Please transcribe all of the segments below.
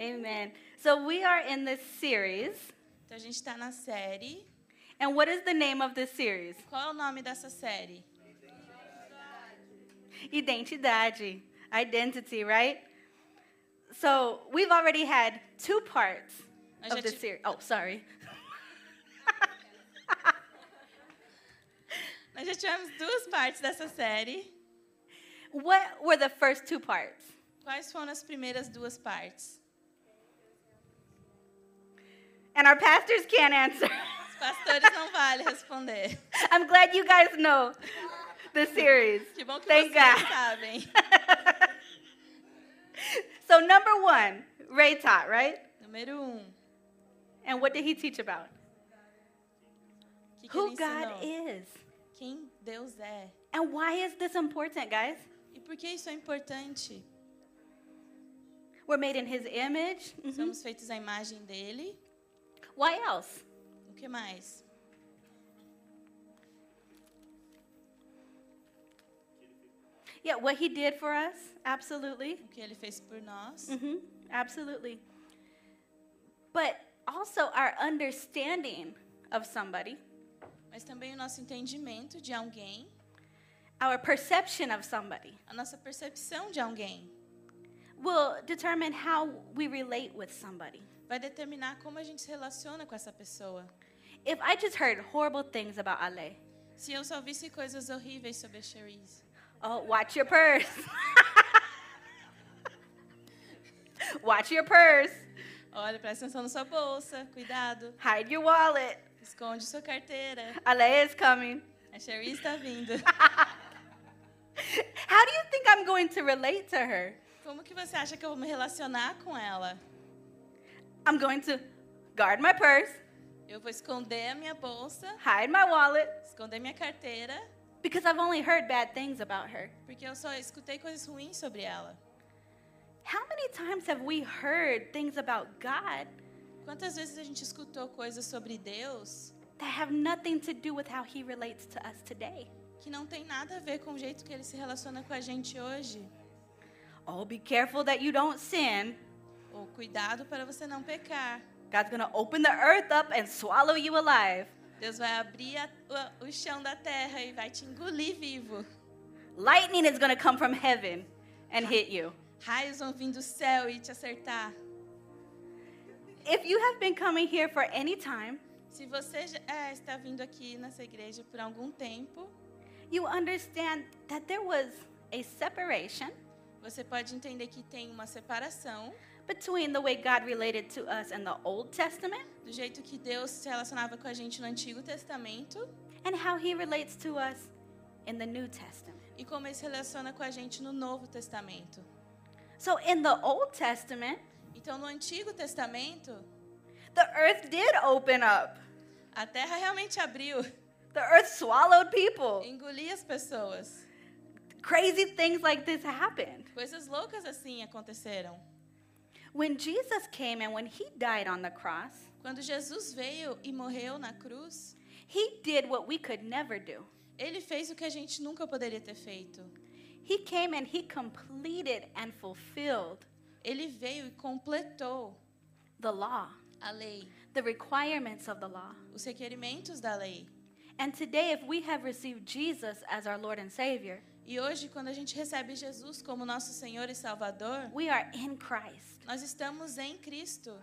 Amen. So we are in this series. Então a gente está na série. And what is the name of this series? Qual é o nome dessa série? Identidade. Identity, right? So we've already had two parts Nós of the series. Oh, sorry. Nós já tivemos duas partes dessa série. What were the first two parts? Quais foram as primeiras duas partes? And our pastors can't answer. Os pastores não vale responder. I'm glad you guys know the series. Que bom que Thank vocês God. sabem. so number one, Ray taught, right? Número um. And what did he teach about? Que, que Who God is. Quem Deus é. And why is this important, guys? E por que isso é importante? We're made in his image. Somos feitos à imagem dele. Why else? O que mais? Yeah, what he did for us, absolutely. O que ele fez por nós. hmm Absolutely. But also our understanding of somebody, Mas também o nosso entendimento de alguém. our perception of somebody, A nossa percepção de alguém. will determine how we relate with somebody. Vai determinar como a gente se relaciona com essa pessoa. If I just heard horrible things about Ale, Se eu só visse coisas horríveis sobre a Cherise. oh, watch your purse. watch your purse. Olha, presta atenção na sua bolsa. Cuidado. Hide your wallet. Esconde sua carteira. Ale is coming. A Cherise está vindo. How do you think I'm going to relate to her? Como que você acha que eu vou me relacionar com ela? I'm going to guard my purse, Eu vou esconder a minha bolsa, hide my wallet, esconder minha carteira, because I've only heard bad things about her. porque eu só escutei coisas ruins sobre ela. How many times have we heard things about God Quantas vezes a gente escutou coisas sobre Deus that have nothing to do with how He relates to us today? que não tem nada a ver com o jeito que ele se relaciona com a gente hoje? Oh, be careful that you don't sin. Ou cuidado para você não pecar. God's to open the earth up and swallow you alive. Deus vai abrir a- o, o chão da terra e vai te engolir vivo. Lightning is going to come from heaven and hit you. Raios vão vir do céu e te acertar. If you have been coming here for any time, Se você é, está vindo aqui nessa igreja por algum tempo, you understand that there was a separation você pode entender que tem uma separação between the way God related to us in the Old Testament do jeito que Deus se relacionava com a gente no Antigo Testamento and how He relates to us in the New Testament. e como ele se relaciona com a gente no Novo Testamento. So, in the Old Testament, Então, no Antigo Testamento, the earth did open up, a terra realmente abriu, the earth swallowed people. engolia as pessoas. Crazy things like this happened. Coisas loucas assim aconteceram. When Jesus came and when He died on the cross, Quando Jesus veio e morreu na cruz, He did what we could never do. ele fez o que a gente nunca poderia ter feito. He came and He completed and fulfilled Ele veio e completou the law, a lei, the requirements of the law. os requerimentos da lei. And today, if we have received Jesus as our Lord and Savior, E hoje, quando a gente recebe Jesus como nosso Senhor e Salvador, we are in Christ. nós estamos em Cristo.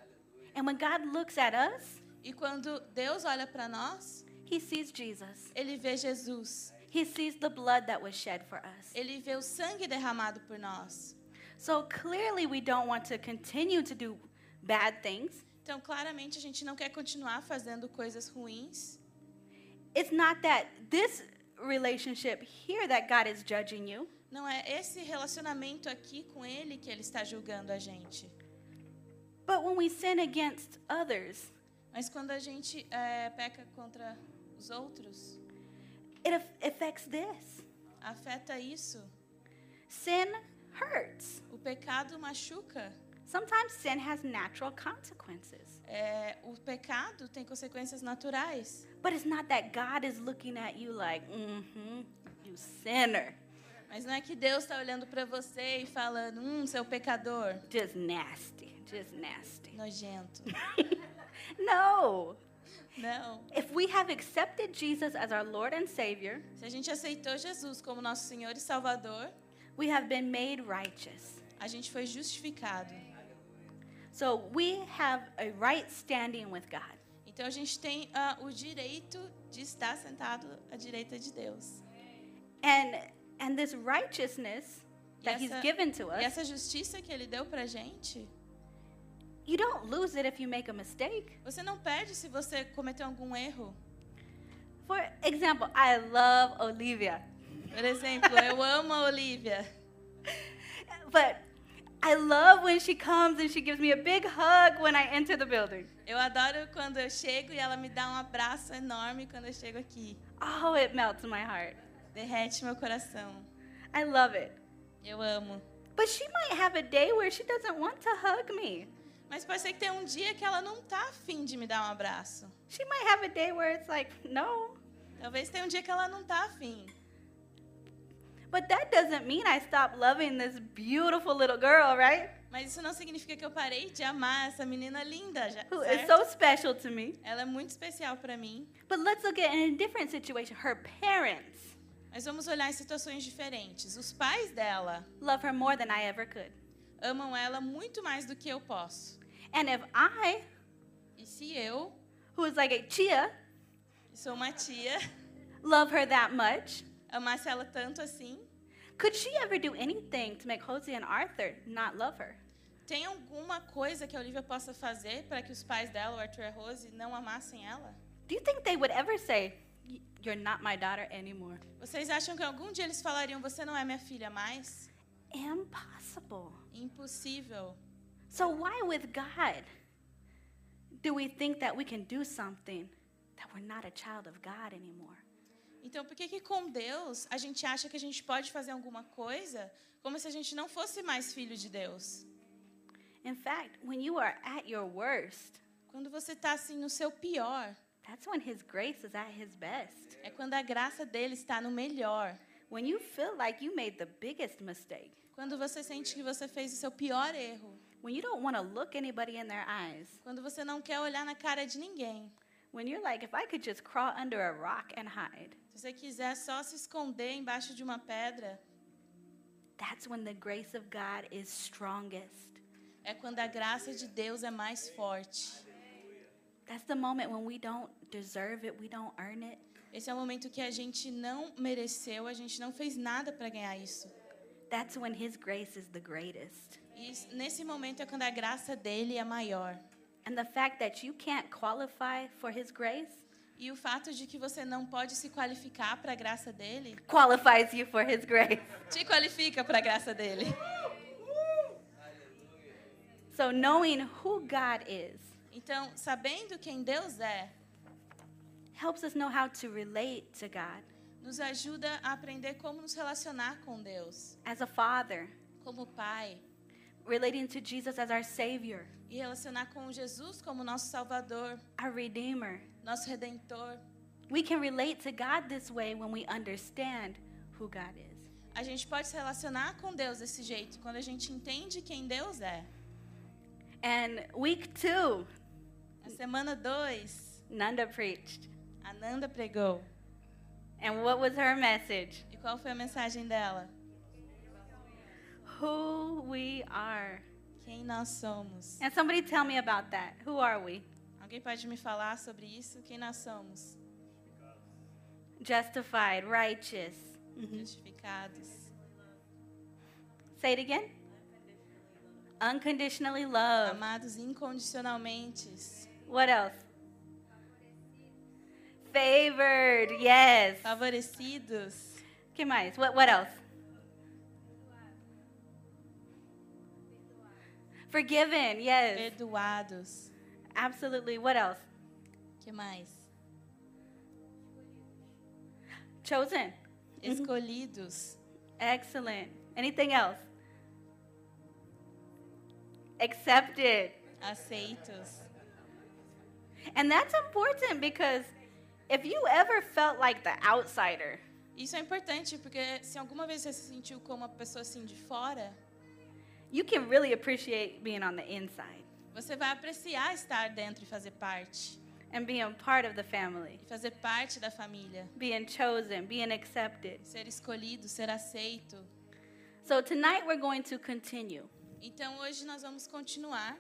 And when God looks at us, E quando Deus olha para nós, He sees Jesus. ele vê Jesus. He sees the blood that was shed for us. Ele vê o sangue derramado por nós. So clearly, we don't want to continue to do bad things. Então, claramente, a gente não quer continuar fazendo coisas ruins. It's not that this relationship here that God is judging you, Não é esse relacionamento aqui com Ele que Ele está julgando a gente. but when we sin against others, Mas quando a gente é, peca contra os outros, it aff- affects this. afeta isso. Sin hurts. O pecado machuca. Sometimes sin has natural consequences. É, o pecado tem consequências naturais. But it's not that God is looking at you like, mm hmm, you sinner. Mas não é que Deus está olhando para você e falando, hum, seu pecador. Just nasty. Just nasty. nojento. no. Não. If we have accepted Jesus as our Lord and Savior, Se a gente aceitou Jesus como nosso Senhor e Salvador, we have been made righteous. a gente foi justificado. So we have a right standing with God. Então a gente tem ah, o direito de estar sentado à direita de Deus. And and this righteousness that E he's essa- given to E us, essa justiça que ele deu pra gente, you don't lose it if you make a mistake. você não perde se você cometeu algum erro. For example, I love Olivia. Por exemplo, eu amo a Olivia. But I love when she comes and she gives me a big hug when I enter the building. Eu adoro quando eu chego e ela me dá um abraço enorme quando eu chego aqui. Oh, it melts my heart. Derrete meu coração. I love it. Eu amo. But she might have a day where she doesn't want to hug me. Mas pode ser que tenha um dia que ela não tá afim de me dar um abraço. She might have a day where it's like, no. Talvez tenha um dia que ela não tá afim. But that doesn't mean I stop loving this beautiful little girl, right? Mas isso não significa que eu parei de amar essa menina linda, já, Who is so special to me. Ela é muito especial pra mim. But let's look at in a different situation. Her parents Mas vamos olhar em situações diferentes. Os pais dela love her more than I ever could. amam ela muito mais do que eu posso. And if I, E se eu, who is like a que sou uma tia, love her that much, amasse ela tanto assim, could she ever do anything to make Hosea and Arthur not love her? tem alguma coisa que a Olivia possa fazer para que os pais dela, o Arthur e a Rose, não amassem ela? Do you think they would ever say, "Y- You're not my daughter anymore? Vocês acham que algum dia eles falariam: Você não é minha filha mais? Impossible. Impossível. So, why with God do we think that we can do something that we're not a child of God anymore? Então, por que, que com Deus a gente acha que a gente pode fazer alguma coisa como se a gente não fosse mais filho de Deus? In fact, when you are at your worst, Quando você está assim no seu pior, that's when His grace is at His best. é quando a graça dele está no melhor. When you feel like you made the biggest mistake, Quando você sente que você fez o seu pior erro. when you don't want to look anybody in their eyes, Quando você não quer olhar na cara de ninguém. when you're like, if I could just crawl under a rock and hide, Se você quiser só se esconder embaixo de uma pedra, that's when the grace of God is strongest. é quando a graça de Deus é mais forte. That's the moment when we don't deserve it, we don't earn it. Esse é o momento que a gente não mereceu, a gente não fez nada para ganhar isso. That's when His grace is the greatest. E nesse momento é quando a graça dele é maior. And the fact that you can't qualify for His grace E o fato de que você não pode se qualificar para a graça dele, qualifies you for His grace. te qualifica para a graça dele. So, knowing who God is Então, sabendo quem Deus é, helps us know how to relate to God nos ajuda a aprender como nos relacionar com Deus, as a father, como pai, relating to Jesus as our Savior, e relacionar com Jesus como nosso Salvador, our Redeemer. Nosso Redentor. We can relate to God this way when we understand who God is. A gente pode se relacionar com Deus desse jeito quando a gente entende quem Deus é. And week two, Na semana 2, Nanda preached. a Nanda pregou. And what was her message? E qual foi a mensagem dela? Who we are. Quem nós somos. And somebody tell me about that. Who are we? Alguém pode me falar sobre isso? Quem nós somos? Justified, righteous. Mhm. Justificados. Say it again. Unconditionally loved. Amados incondicionalmente. What else? Favored, yes. Favorecidos. Que mais? What, what else? Forgiven, yes. Perdoados. Absolutely. What else? que mais? Chosen. Mm-hmm. Escolhidos. Excellent. Anything else? Accepted. Aceitos. And that's important because if you ever felt like the outsider, Isso é importante porque se alguma vez você se sentiu como uma pessoa assim de fora, you can really appreciate being on the inside. Você vai apreciar estar dentro e fazer parte. and being part of the family, E fazer parte da família. being chosen, being accepted. Ser escolhido, ser aceito. So tonight we're going to continue. Então hoje nós vamos continuar.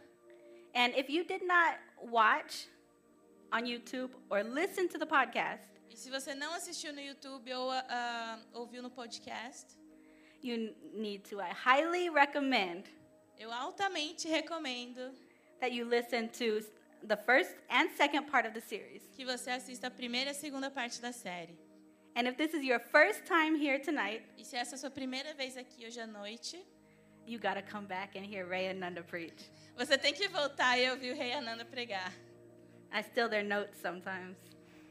And if you did not watch on YouTube or listen to the podcast, E se você não assistiu no YouTube ou ah, ouviu no podcast, you need to. I highly recommend eu altamente recomendo that you listen to the first and second part of the series. que você assista a primeira e a segunda parte da série. And if this is your first time here tonight, E se essa é a sua primeira vez aqui hoje à noite, you got to come back and hear Ray and Nanda preach. você tem que voltar e ouvir o Rei Ananda pregar. I steal their notes sometimes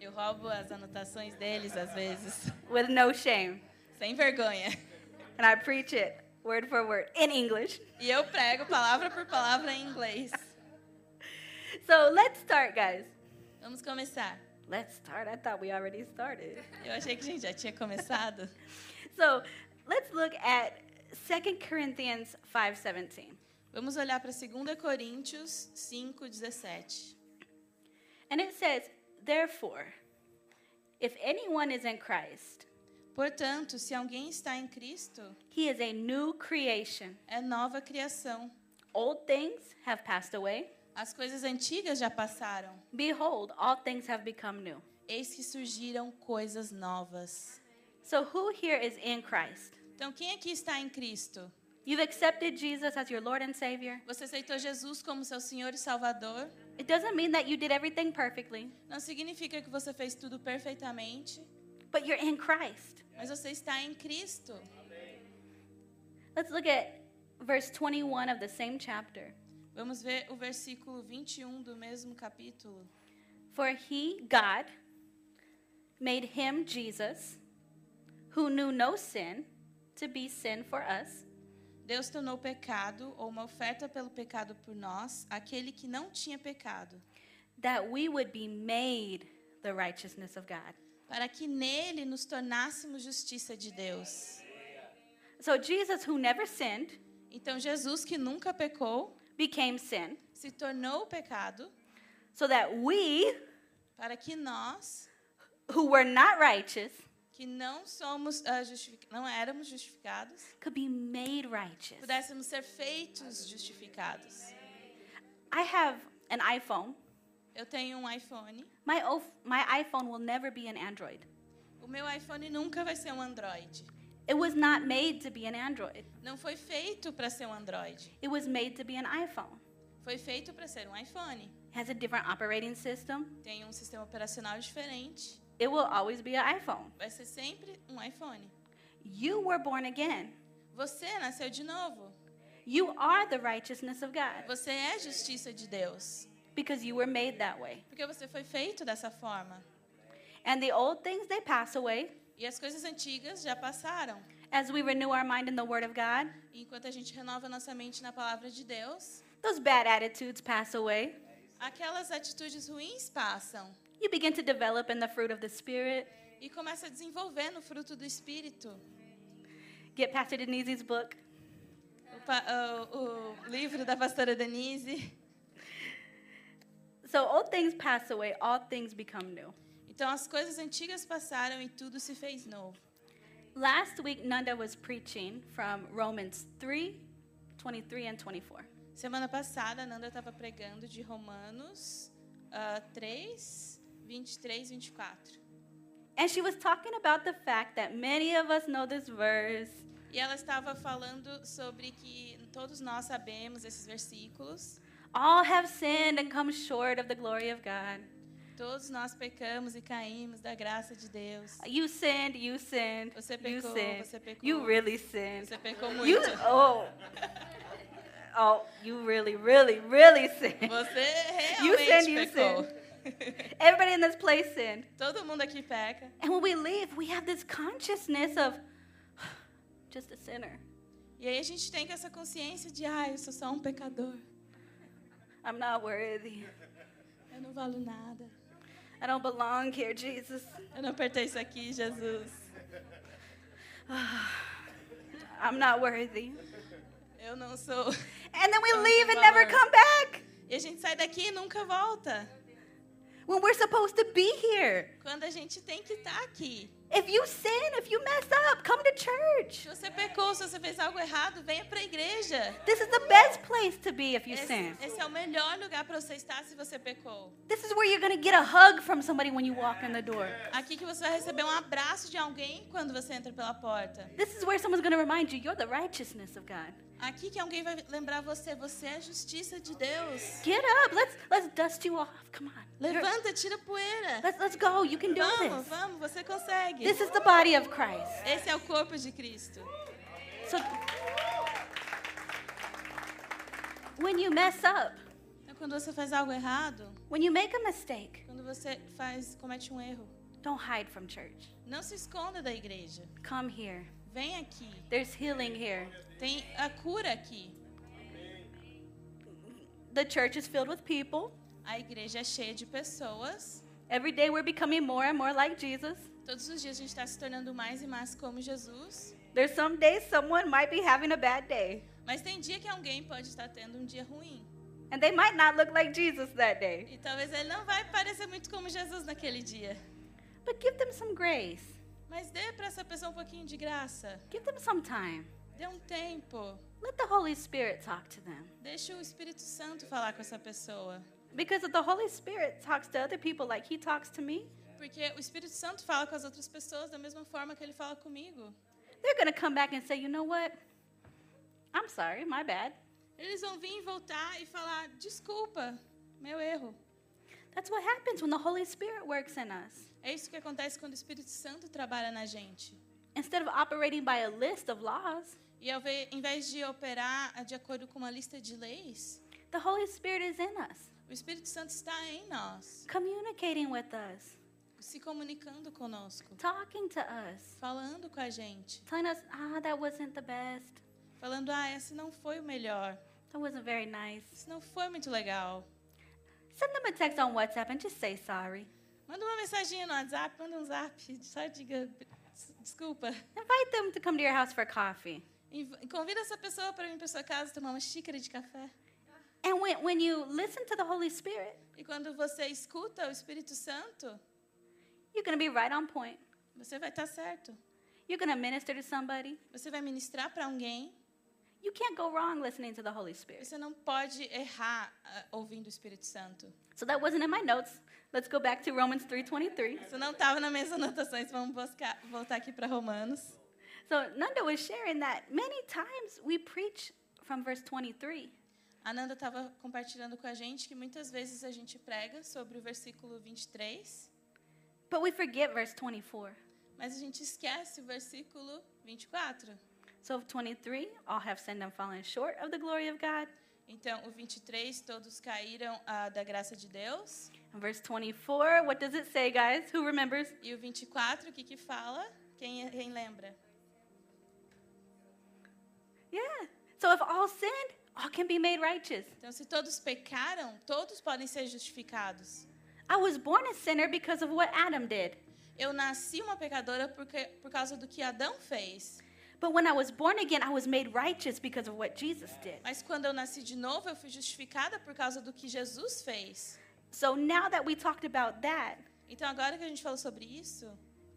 Eu roubo as anotações deles às vezes, with no shame. sem vergonha. And I preach it word for word in English. E eu prego palavra por palavra em inglês. So let's start, guys. Vamos começar. Let's start. I thought we already started. Eu achei que a gente já tinha começado. So let's look at 2 Corinthians 5:17. Vamos olhar para 2 Coríntios 5, 17. And it says, Therefore, if anyone is in Christ, Portanto, se alguém está em Cristo, he is a new creation. é nova criação. Old things have passed away. As coisas antigas já passaram. Behold, all things have become new. Eis que surgiram coisas novas. So who here is in Christ? Então, quem aqui está em Cristo? You've accepted Jesus as your Lord and Savior. Você aceitou Jesus como seu Senhor e Salvador? It doesn't mean that you did everything perfectly, Não significa que você fez tudo perfeitamente, but you're in Christ. mas você está em Cristo. Let's look at verse 21 of the same chapter. Vamos ver o versículo 21 do mesmo capítulo. For he, God, made him, Jesus, who knew no sin, to be sin for us, Deus tornou pecado, ou uma oferta pelo pecado por nós, aquele que não tinha pecado, that we would be made the righteousness of God. para que nele nos tornássemos justiça de Deus. So Jesus, who never sinned, Então Jesus, que nunca pecou, became sin, se tornou pecado, so that we, para que nós, who were not righteous, que não somos ah, justific- não éramos justificados, could be made righteous. pudéssemos ser feitos justificados. I have an iPhone. Eu tenho um iPhone. My, my iPhone will never be an Android. O meu iPhone nunca vai ser um Android. It was not made to be an Android. Não foi feito para ser um Android. It was made to be an iPhone. Foi feito para ser um iPhone. It has a different operating system. Tem um sistema operacional diferente. It will always be an iPhone. Vai ser sempre um iPhone. You were born again. Você nasceu de novo. You are the righteousness of God Você é justiça de Deus. because you were made that way. Porque você foi feito dessa forma. And the old things, they pass away E as coisas antigas já passaram. As we renew our mind in the Word of God. Enquanto a gente renova nossa mente na palavra de Deus, Those bad attitudes pass away. aquelas atitudes ruins passam. You begin to develop in the fruit of the Spirit. E começa a desenvolver no fruto do Espírito. Get Pastor Denise's book. O, o- o livro da pastora Denise. So old things pass away, all things become new. Então as coisas antigas passaram e tudo se fez novo. Last week, Nanda was preaching from Romans 3 23 and 24. Semana passada, Nanda estava pregando de Romanos ah, 3, 23, 24. And she was talking about the fact that many of us know this verse, E ela estava falando sobre que todos nós sabemos esses versículos. all have sinned and come short of the glory of God. Todos nós pecamos e caímos da graça de Deus. You sinned, you sinned, Você you pecou, sinned. você pecou. You really sinned. Você pecou You, muito. oh, oh, you really, really, really sinned. Você You realmente sinned, you pecou. Everybody in this place sinned. Todo mundo aqui peca. And when we leave, we have this consciousness of just a sinner. E aí a gente tem essa consciência de, ah, eu sou só um pecador. I'm not worthy. Eu não valo nada. I don't belong here, Jesus. Eu não pertenço aqui, Jesus. I'm not worthy. Eu não sou. And then we leave and never come back. E a gente sai daqui e nunca volta. When we're supposed to be here. Quando a gente tem que estar aqui. If you sin, if you mess up, come to church. Se você pecou, se você fez algo errado, venha para a igreja. This is the best place to be if you Esse, sin. esse é o melhor lugar para você estar se você pecou. This is where you're going to get a hug from somebody when you walk in the door. Aqui que você vai receber um abraço de alguém quando você entra pela porta. This is where someone's going to remind you you're the righteousness of God. Aqui que alguém vai lembrar você, você é a justiça de Deus. Get up. Let's let's dust you off. Come on. Levanta, tira a poeira. Let's let's go. You can do Vamos, this. vamos, você consegue. This is the body of Christ. Esse é o corpo de Cristo. So when you mess up, Então, quando você faz algo errado, when you make a mistake, quando você faz, comete um erro, don't hide from church. não se esconda da igreja. Come here. Vem aqui. There's healing here. Tem a cura aqui. The church is filled with people. A igreja é cheia de pessoas. Every day we're becoming more and more like Jesus. Todos os dias a gente está se tornando mais e mais como Jesus. There's some days someone might be having a bad day, Mas tem dia que alguém pode estar tendo um dia ruim. and they might not look like Jesus that day. E talvez ele não vai parecer muito como Jesus naquele dia. But give them some grace. Mas dê para essa pessoa um pouquinho de graça. Give them some time. Dê um tempo. Let the Holy Spirit talk to them. Deixa o Espírito Santo falar com essa pessoa. Because if the Holy Spirit talks to other people like he talks to me, Porque o Espírito Santo fala com as outras pessoas da mesma forma que ele fala comigo. they're going to come back and say, you know what? I'm sorry, my bad. Eles vão vir voltar e falar: desculpa, meu erro. That's what happens when the Holy Spirit works in us. É isso que acontece quando o Espírito Santo trabalha na gente. Instead of operating by a list of laws, E ao vez de operar de acordo com uma lista de leis, the Holy Spirit is in us, o Espírito Santo está em nós, communicating with us, se comunicando conosco, talking to us, falando com a gente, telling us, ah, that wasn't the best. falando: ah, esse não foi o melhor, That wasn't very nice. isso não foi muito legal. Send them a text on WhatsApp and just say sorry. Manda uma mensagem no WhatsApp, manda um zap, só diga desculpa. Invite them to come to your house for coffee. Convida essa pessoa para vir para sua casa tomar uma xícara de café. And when, when you listen to the Holy Spirit, E quando você escuta o Espírito Santo, you're going to be right on point. você vai estar certo. You're going to minister to somebody. Você vai ministrar para alguém. You can't go wrong listening to the Holy Spirit. Você não pode errar ah, ouvindo o Espírito Santo. So that wasn't in my notes. Let's go back to Romans 3:23. Isso não estava nas minhas anotações. Vamos buscar, voltar aqui para Romanos. So Nanda was sharing that many times we preach from verse 23. A Nanda estava compartilhando com a gente que muitas vezes a gente prega sobre o versículo 23, But we forget verse 24. mas a gente esquece o versículo 24. So 23, all have sinned and fallen short of the glory of God. Então, o 23, todos caíram ah, da graça de Deus. And verse 24, what does it say, guys? Who remembers? E o 24, o que que fala? Quem, quem lembra? So if all sinned, all can be made righteous. Então, se todos pecaram, todos podem ser justificados. I was born a sinner because of what Adam did. Eu nasci uma pecadora porque, por causa do que Adão fez. But when I was born again, I was made righteous because of what Jesus did. Mas quando eu nasci de novo, eu fui justificada por causa do que Jesus fez. So now that we talked about that, Então, agora que a gente falou sobre isso,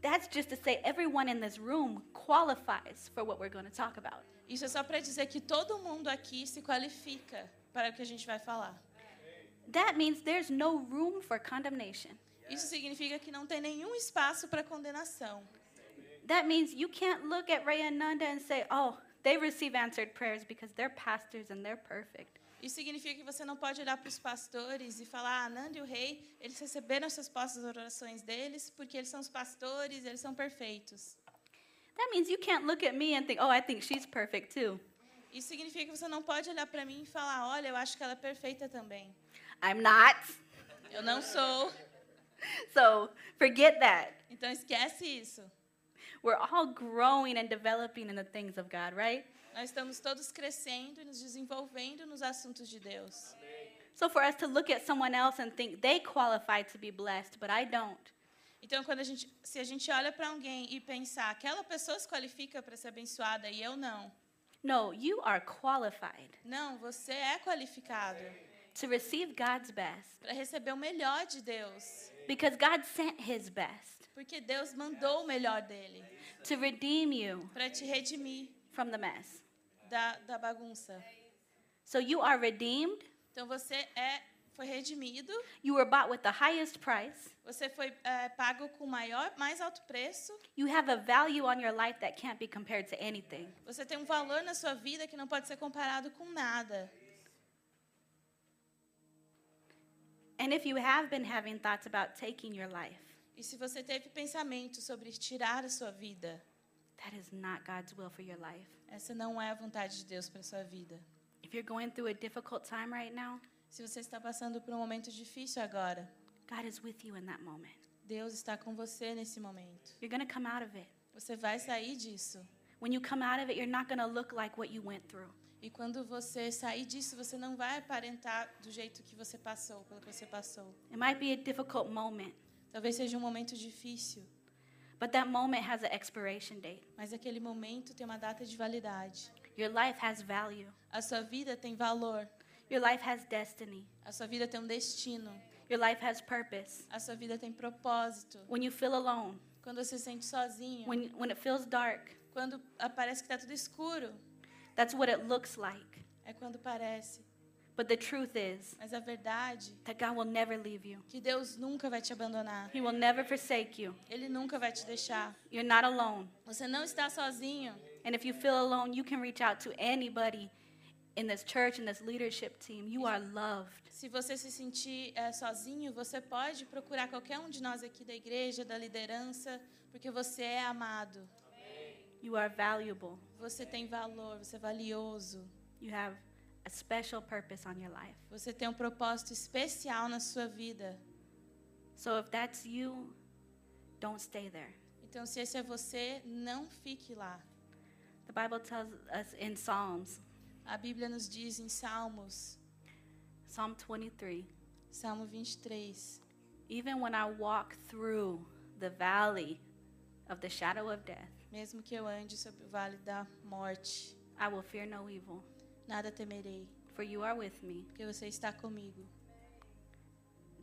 that's just to say everyone in this room qualifies for what we're going to talk about. Isso é só para dizer que todo mundo aqui se qualifica para o que a gente vai falar. That means there's no room for condemnation. Isso significa que não tem nenhum espaço para condenação. That means you can't look at Ray and Nanda and say, oh, they receive answered prayers because they're pastors and they're perfect. Isso significa que você não pode olhar para os pastores e falar, ah, Nanda e o rei, eles receberam as respostas das orações deles porque eles são os pastores, eles são perfeitos. That means you can't look at me and think, oh, I think she's perfect too. Isso significa que você não pode olhar para mim e falar, olha, eu acho que ela é perfeita também. I'm not. Eu não sou. So forget that. Então esquece isso. We're all growing and developing in the things of God, right? Nós estamos todos crescendo e nos desenvolvendo nos assuntos de Deus. So for us to look at someone else and think they qualify to be blessed, but I don't. Então, quando a gente, se a gente olha para alguém e pensar, aquela pessoa se qualifica para ser abençoada e eu não. No, you are qualified Não, você é qualificado to receive God's best para receber o melhor de Deus. because God sent his best Porque Deus mandou o melhor dele to redeem you para te redimir from the mess. da, da bagunça. So you are redeemed, Então você é foi redimido, you were bought with the highest price. você foi é, pago com o maior, mais alto preço. You have a value on your life that can't be compared to anything. Você tem um valor na sua vida que não pode ser comparado com nada. And if you have been having thoughts about taking your life, E se você teve pensamento sobre tirar a sua vida, that is not God's will for your life. essa não é a vontade de Deus para sua vida. If you're going through a difficult time right now, Se você está passando por um momento difícil agora, God is with you in that moment. Deus está com você nesse momento. You're going to come out of it. Você vai sair disso. When you come out of it, you're not going to look like what you went through. E quando você sair disso, você não vai aparentar do jeito que você passou, pelo que você passou. It might be a difficult moment, Talvez seja um momento difícil, but that moment has an expiration date. mas aquele momento tem uma data de validade. Your life has value. A sua vida tem valor. Your life has destiny. A sua vida tem um destino. Your life has purpose. A sua vida tem propósito. When you feel alone, Quando você se sente sozinho, when, when it feels dark, quando parece que está tudo escuro, that's what it looks like. é quando parece. But the truth is Mas a verdade that God will never leave you. que Deus nunca vai te abandonar. He will never forsake you. Ele nunca vai te deixar. You're not alone. Você não está sozinho. And if you feel alone, you can reach out to anybody in this church, in this leadership team. You are loved. Se você se sentir eh, sozinho, você pode procurar qualquer um de nós aqui da igreja, da liderança, porque você é amado. You are valuable. Você tem valor, você é valioso. You have a special purpose on your life. Você tem um propósito especial na sua vida. So if that's you, don't stay there. Então, se esse é você, não fique lá. The Bible tells us in Psalms, A Bíblia nos diz em Salmos, Psalm 23, Salmo 23, even when I walk through the valley of the shadow of death, mesmo que eu ande sobre o vale da morte, I will fear no evil, nada temerei, for you are with me. porque você está comigo.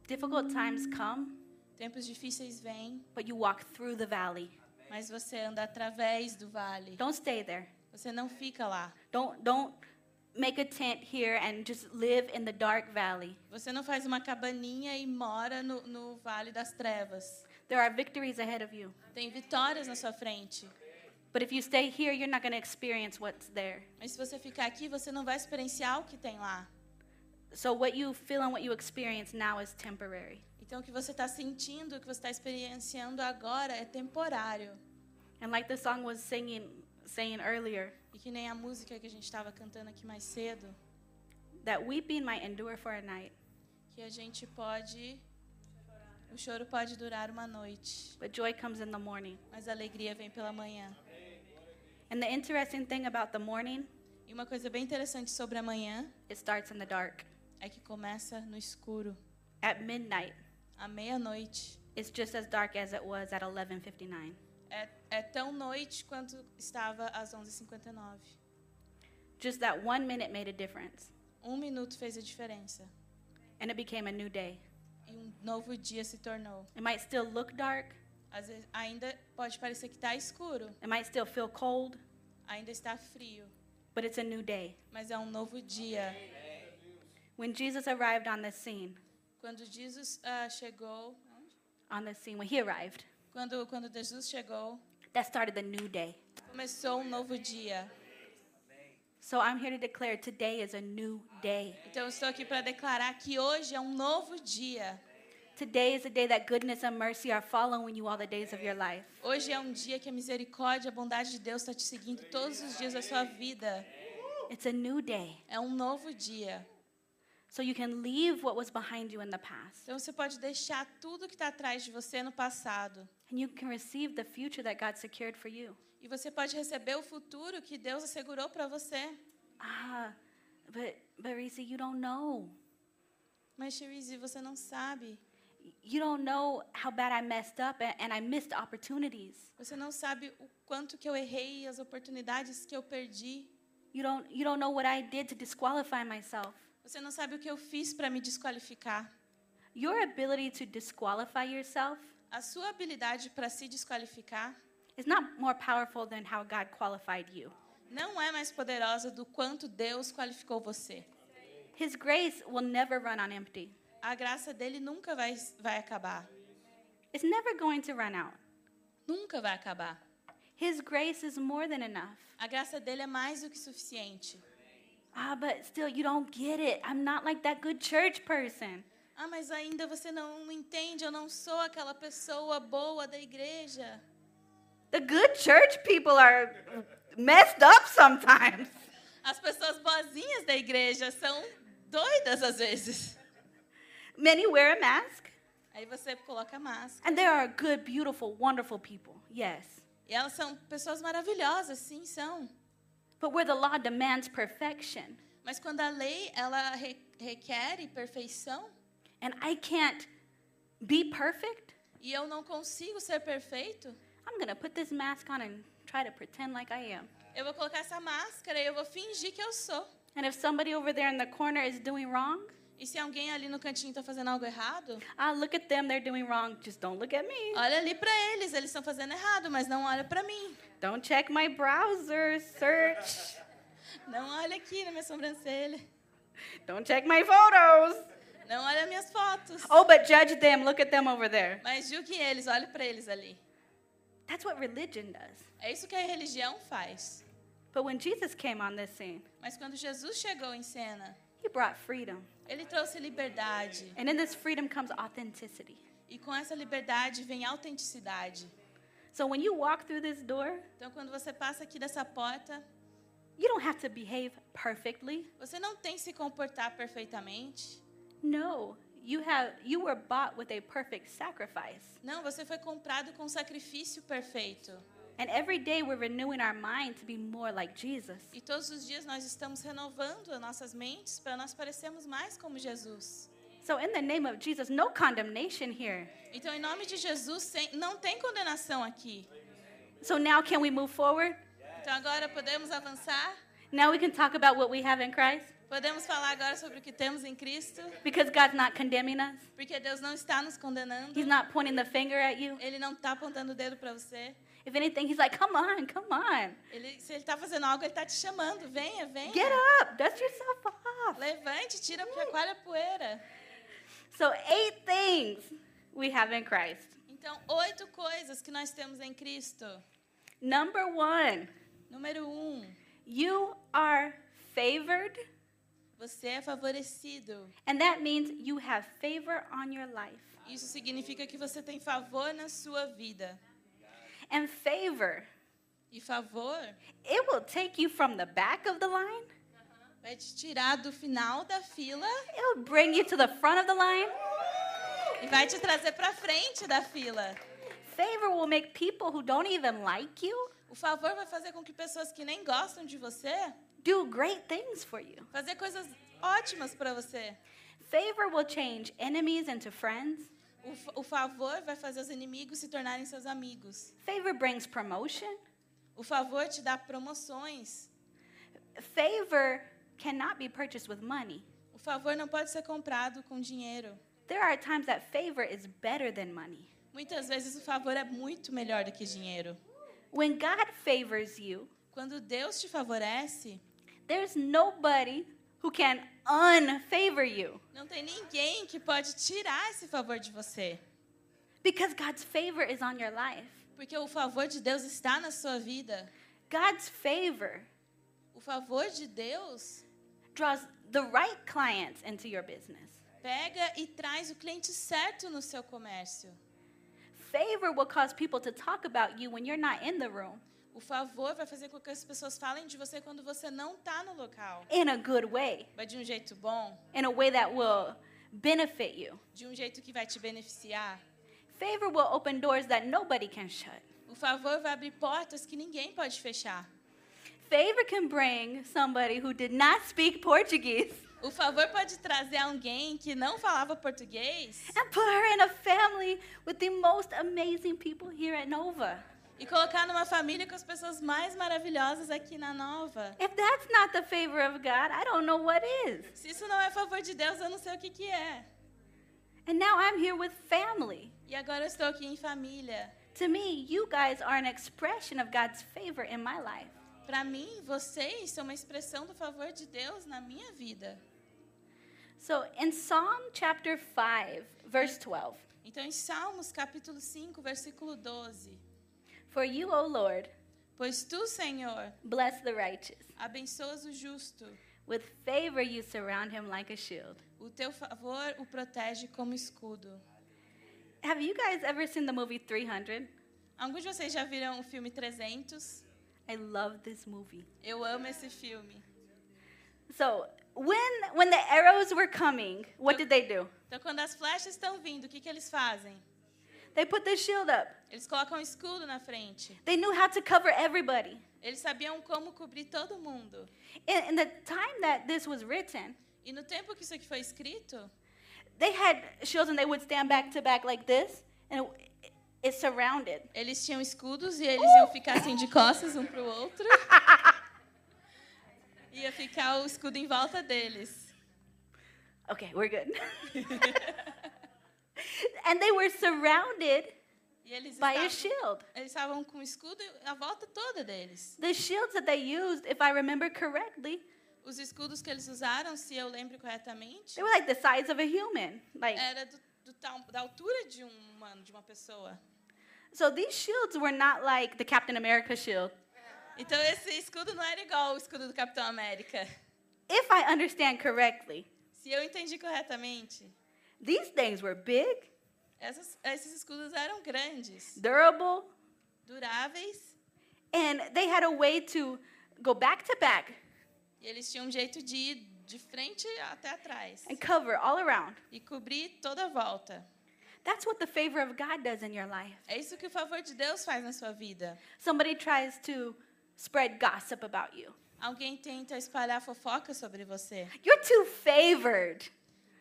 Difficult times come, Tempos difíceis vêm, but you walk through the valley. mas você anda através do vale. Don't stay there. Você não fica lá. Don't don't make a tent here and just live in the dark valley. Você não faz uma cabaninha e mora no, no vale das trevas. There are victories ahead of you. Tem vitórias na sua frente. But if you stay here, you're not going to experience what's there. Mas se você ficar aqui, você não vai experienciar o que tem lá. So what you feel and what you experience now is temporary. Então, o que você está sentindo, o que você está experienciando agora é temporário. And like the song was singing saying earlier, E que nem a música que a gente estava cantando aqui mais cedo, that weeping might endure for a night, que a gente pode. O choro pode durar uma noite, but joy comes in the morning. mas a alegria vem pela manhã. And the interesting thing about the morning, E uma coisa bem interessante sobre a manhã it starts in the dark. é que começa no escuro. At midnight, À meia-noite. it's just as dark as it was at 11:59. É, é tão noite quanto estava às 11h59. Just that one minute made a difference, Um minuto fez a diferença. and it became a new day. E um novo dia se tornou. It might still look dark, Às vezes, ainda pode parecer que está escuro, it might still feel cold, ainda está frio, but it's a new day. mas é um novo dia. When Jesus arrived on the scene, Quando Jesus ah, chegou, on the scene when he arrived, quando quando Jesus chegou, that started the new day. começou um novo dia. So I'm here to declare today is a new day. Então estou aqui para declarar que hoje é um novo dia. Today is a day that goodness and mercy are following you all the days of your life. Hoje é um dia que a misericórdia, a bondade de Deus está te seguindo todos os dias da sua vida. It's a new day. É um novo dia. So you can leave what was behind you in the past Então você pode deixar tudo que está atrás de você no passado. and you can receive the future that God secured for you. E você pode receber o futuro que Deus assegurou para você. Ah, but but Reese, you don't know. Mas, Cherise, você não sabe. You don't know how bad I messed up and, and I missed opportunities. Você não sabe o quanto que eu errei e as oportunidades que eu perdi. You don't you don't know what I did to disqualify myself. Você não sabe o que eu fiz para me desqualificar. Your ability to disqualify yourself A sua habilidade para se desqualificar is not more powerful than how God qualified you. não é mais poderosa do quanto Deus qualificou você. His grace will never run on empty. A graça dele nunca vai, vai acabar. It's never going to run out. Nunca vai acabar. His grace is more than enough. A graça dele é mais do que suficiente. Ah, but still, you don't get it. I'm not like that good church person. Ah, mas ainda você não entende, eu não sou aquela pessoa boa da igreja. The good church people are messed up sometimes. As pessoas boazinhas da igreja são doidas às vezes. Many wear a mask, Aí você coloca máscara. and there are good, beautiful, wonderful people. Yes. E elas são pessoas maravilhosas, sim, são. But where the law demands perfection, Mas quando a lei ela re requer perfeição and I can't be perfect, e eu não consigo ser perfeito, I'm to put this mask on and try to pretend like I am. eu vou colocar essa máscara e eu vou fingir que eu sou. And if somebody over there in the corner is doing wrong, E se alguém ali no cantinho está fazendo algo errado, ah, look at them, they're doing wrong. Just don't look at me. olha ali para eles, eles estão fazendo errado, mas não olha para mim. Don't check my browser search. Não olha aqui na minha sobrancelha. Don't check my photos. Não olha minhas fotos. Oh, but judge them. Look at them over there. Mas julgue eles, olhe para eles ali. That's what religion does. É isso que a religião faz. But when Jesus came on this scene, Mas quando Jesus chegou em cena, he brought freedom. ele trouxe liberdade. And in this freedom comes authenticity. E com essa liberdade vem autenticidade. So when you walk through this door, Então, quando você passa aqui dessa porta, you don't have to behave perfectly. você não tem que se comportar perfeitamente. No, you have you were bought with a perfect sacrifice. Não, você foi comprado com um sacrifício perfeito. And every day we're renewing our mind to be more like Jesus. E todos os dias nós estamos renovando as nossas mentes para nós parecermos mais como Jesus. So in the name of Jesus, no condemnation here. Então, em nome de Jesus, não tem condenação aqui. So now can we move forward? Então, agora podemos avançar? Now we can talk about what we have in Christ Podemos falar agora sobre o que temos em Cristo? because God's not condemning us. Porque Deus não está nos condenando. He's not pointing the finger at you. Ele não está apontando o dedo para você. If anything, he's like, "Come on, come on. Ele, se ele está fazendo algo, ele está te chamando. Venha, venha. Get up. Dust yourself off." Levante, tira, a poeira. So, eight things we have in Christ. Então, oito coisas que nós temos em Cristo. Number 1, Número um, you are favored, você é favorecido. and that means you have favor on your life. Isso significa que você tem favor na sua vida. And favor, E favor it will take you from the back of the line, vai te tirar do final da fila it will bring you to the front of the line. e vai te trazer para frente da fila. Favor will make people who don't even like you O favor vai fazer com que pessoas que nem gostam de você do great things for you. fazer coisas ótimas para você. Favor will change enemies into friends. O, o favor vai fazer os inimigos se tornarem seus amigos. Favor brings promotion. O favor te dá promoções. Favor cannot be purchased with money. O favor não pode ser comprado com dinheiro. There are times that favor is better than money. Muitas vezes o favor é muito melhor do que dinheiro. When God favors you, Quando Deus te favorece, there's nobody who can unfavor you não tem ninguém que pode tirar esse favor de você. because God's favor is on your life. Porque o favor de Deus está na sua vida. God's favor O favor de Deus draws the right clients into your business. pega e traz o cliente certo no seu comércio. Favor will cause people to talk about you when you're not in the room O favor vai fazer com que as pessoas falem de você quando você não está no local. in a good way, Mas de um jeito bom, in a way that will benefit you. de um jeito que vai te beneficiar. Favor will open doors that nobody can shut. O favor vai abrir portas que ninguém pode fechar. Favor can bring somebody who did not speak Portuguese O favor pode trazer alguém que não falava português and put her in a family with the most amazing people here at Nova. E colocar numa família com as pessoas mais maravilhosas aqui na Nova. If that's not the favor of God, I don't know what is. Se isso não é favor de Deus, eu não sei o que, que é. And now I'm here with family. E agora eu estou aqui em família. To me, you guys are an expression of God's favor in my life. Para mim, vocês são uma expressão do favor de Deus na minha vida. So in Psalm chapter 5, verse 12, Então, em Salmos capítulo 5, versículo 12. For you, O Lord, Pois tu, Senhor, bless the righteous. abençoas o justo. With favor you surround him like a shield. O teu favor o protege como escudo. Have you guys ever seen the movie 300? Alguns de vocês já viram o filme 300? I love this movie. Eu amo esse filme. So, when when the arrows were coming, what did they do? Então, quando as flechas estão vindo, o que, que eles fazem? They put the shield up. Eles colocam um escudo na frente. They knew how to cover everybody. Eles sabiam como cobrir todo mundo. In, in the time that this was written, E no tempo que isso aqui foi escrito, they had shields and they would stand back to back like this, and it, it surrounded. eles tinham escudos e eles iam ficar assim de costas um pro outro. Ia ficar o escudo em volta deles. Okay, we're good. and they were surrounded E eles by a estavam, shield. eles estavam com o escudo a volta toda deles. The shields that they used, if I remember correctly, Os escudos que eles usaram, se eu lembro corretamente, they were like the size of a human. Like era do, do da altura de um humano, de uma pessoa. so these shields were not like the Captain America shield. Então esse escudo não era igual o escudo do Capitão América. If I understand correctly, Se eu entendi corretamente, these things were big, essas- esses escudos eram grandes, durable, duráveis, and they had a way to go back to back e eles tinham um jeito de ir de frente até atrás and cover all around. e cobrir toda a volta. That's what the favor of God does in your life. É isso que o favor de Deus faz na sua vida. Somebody tries to spread gossip about you. Alguém tenta espalhar fofoca sobre você. You're too favored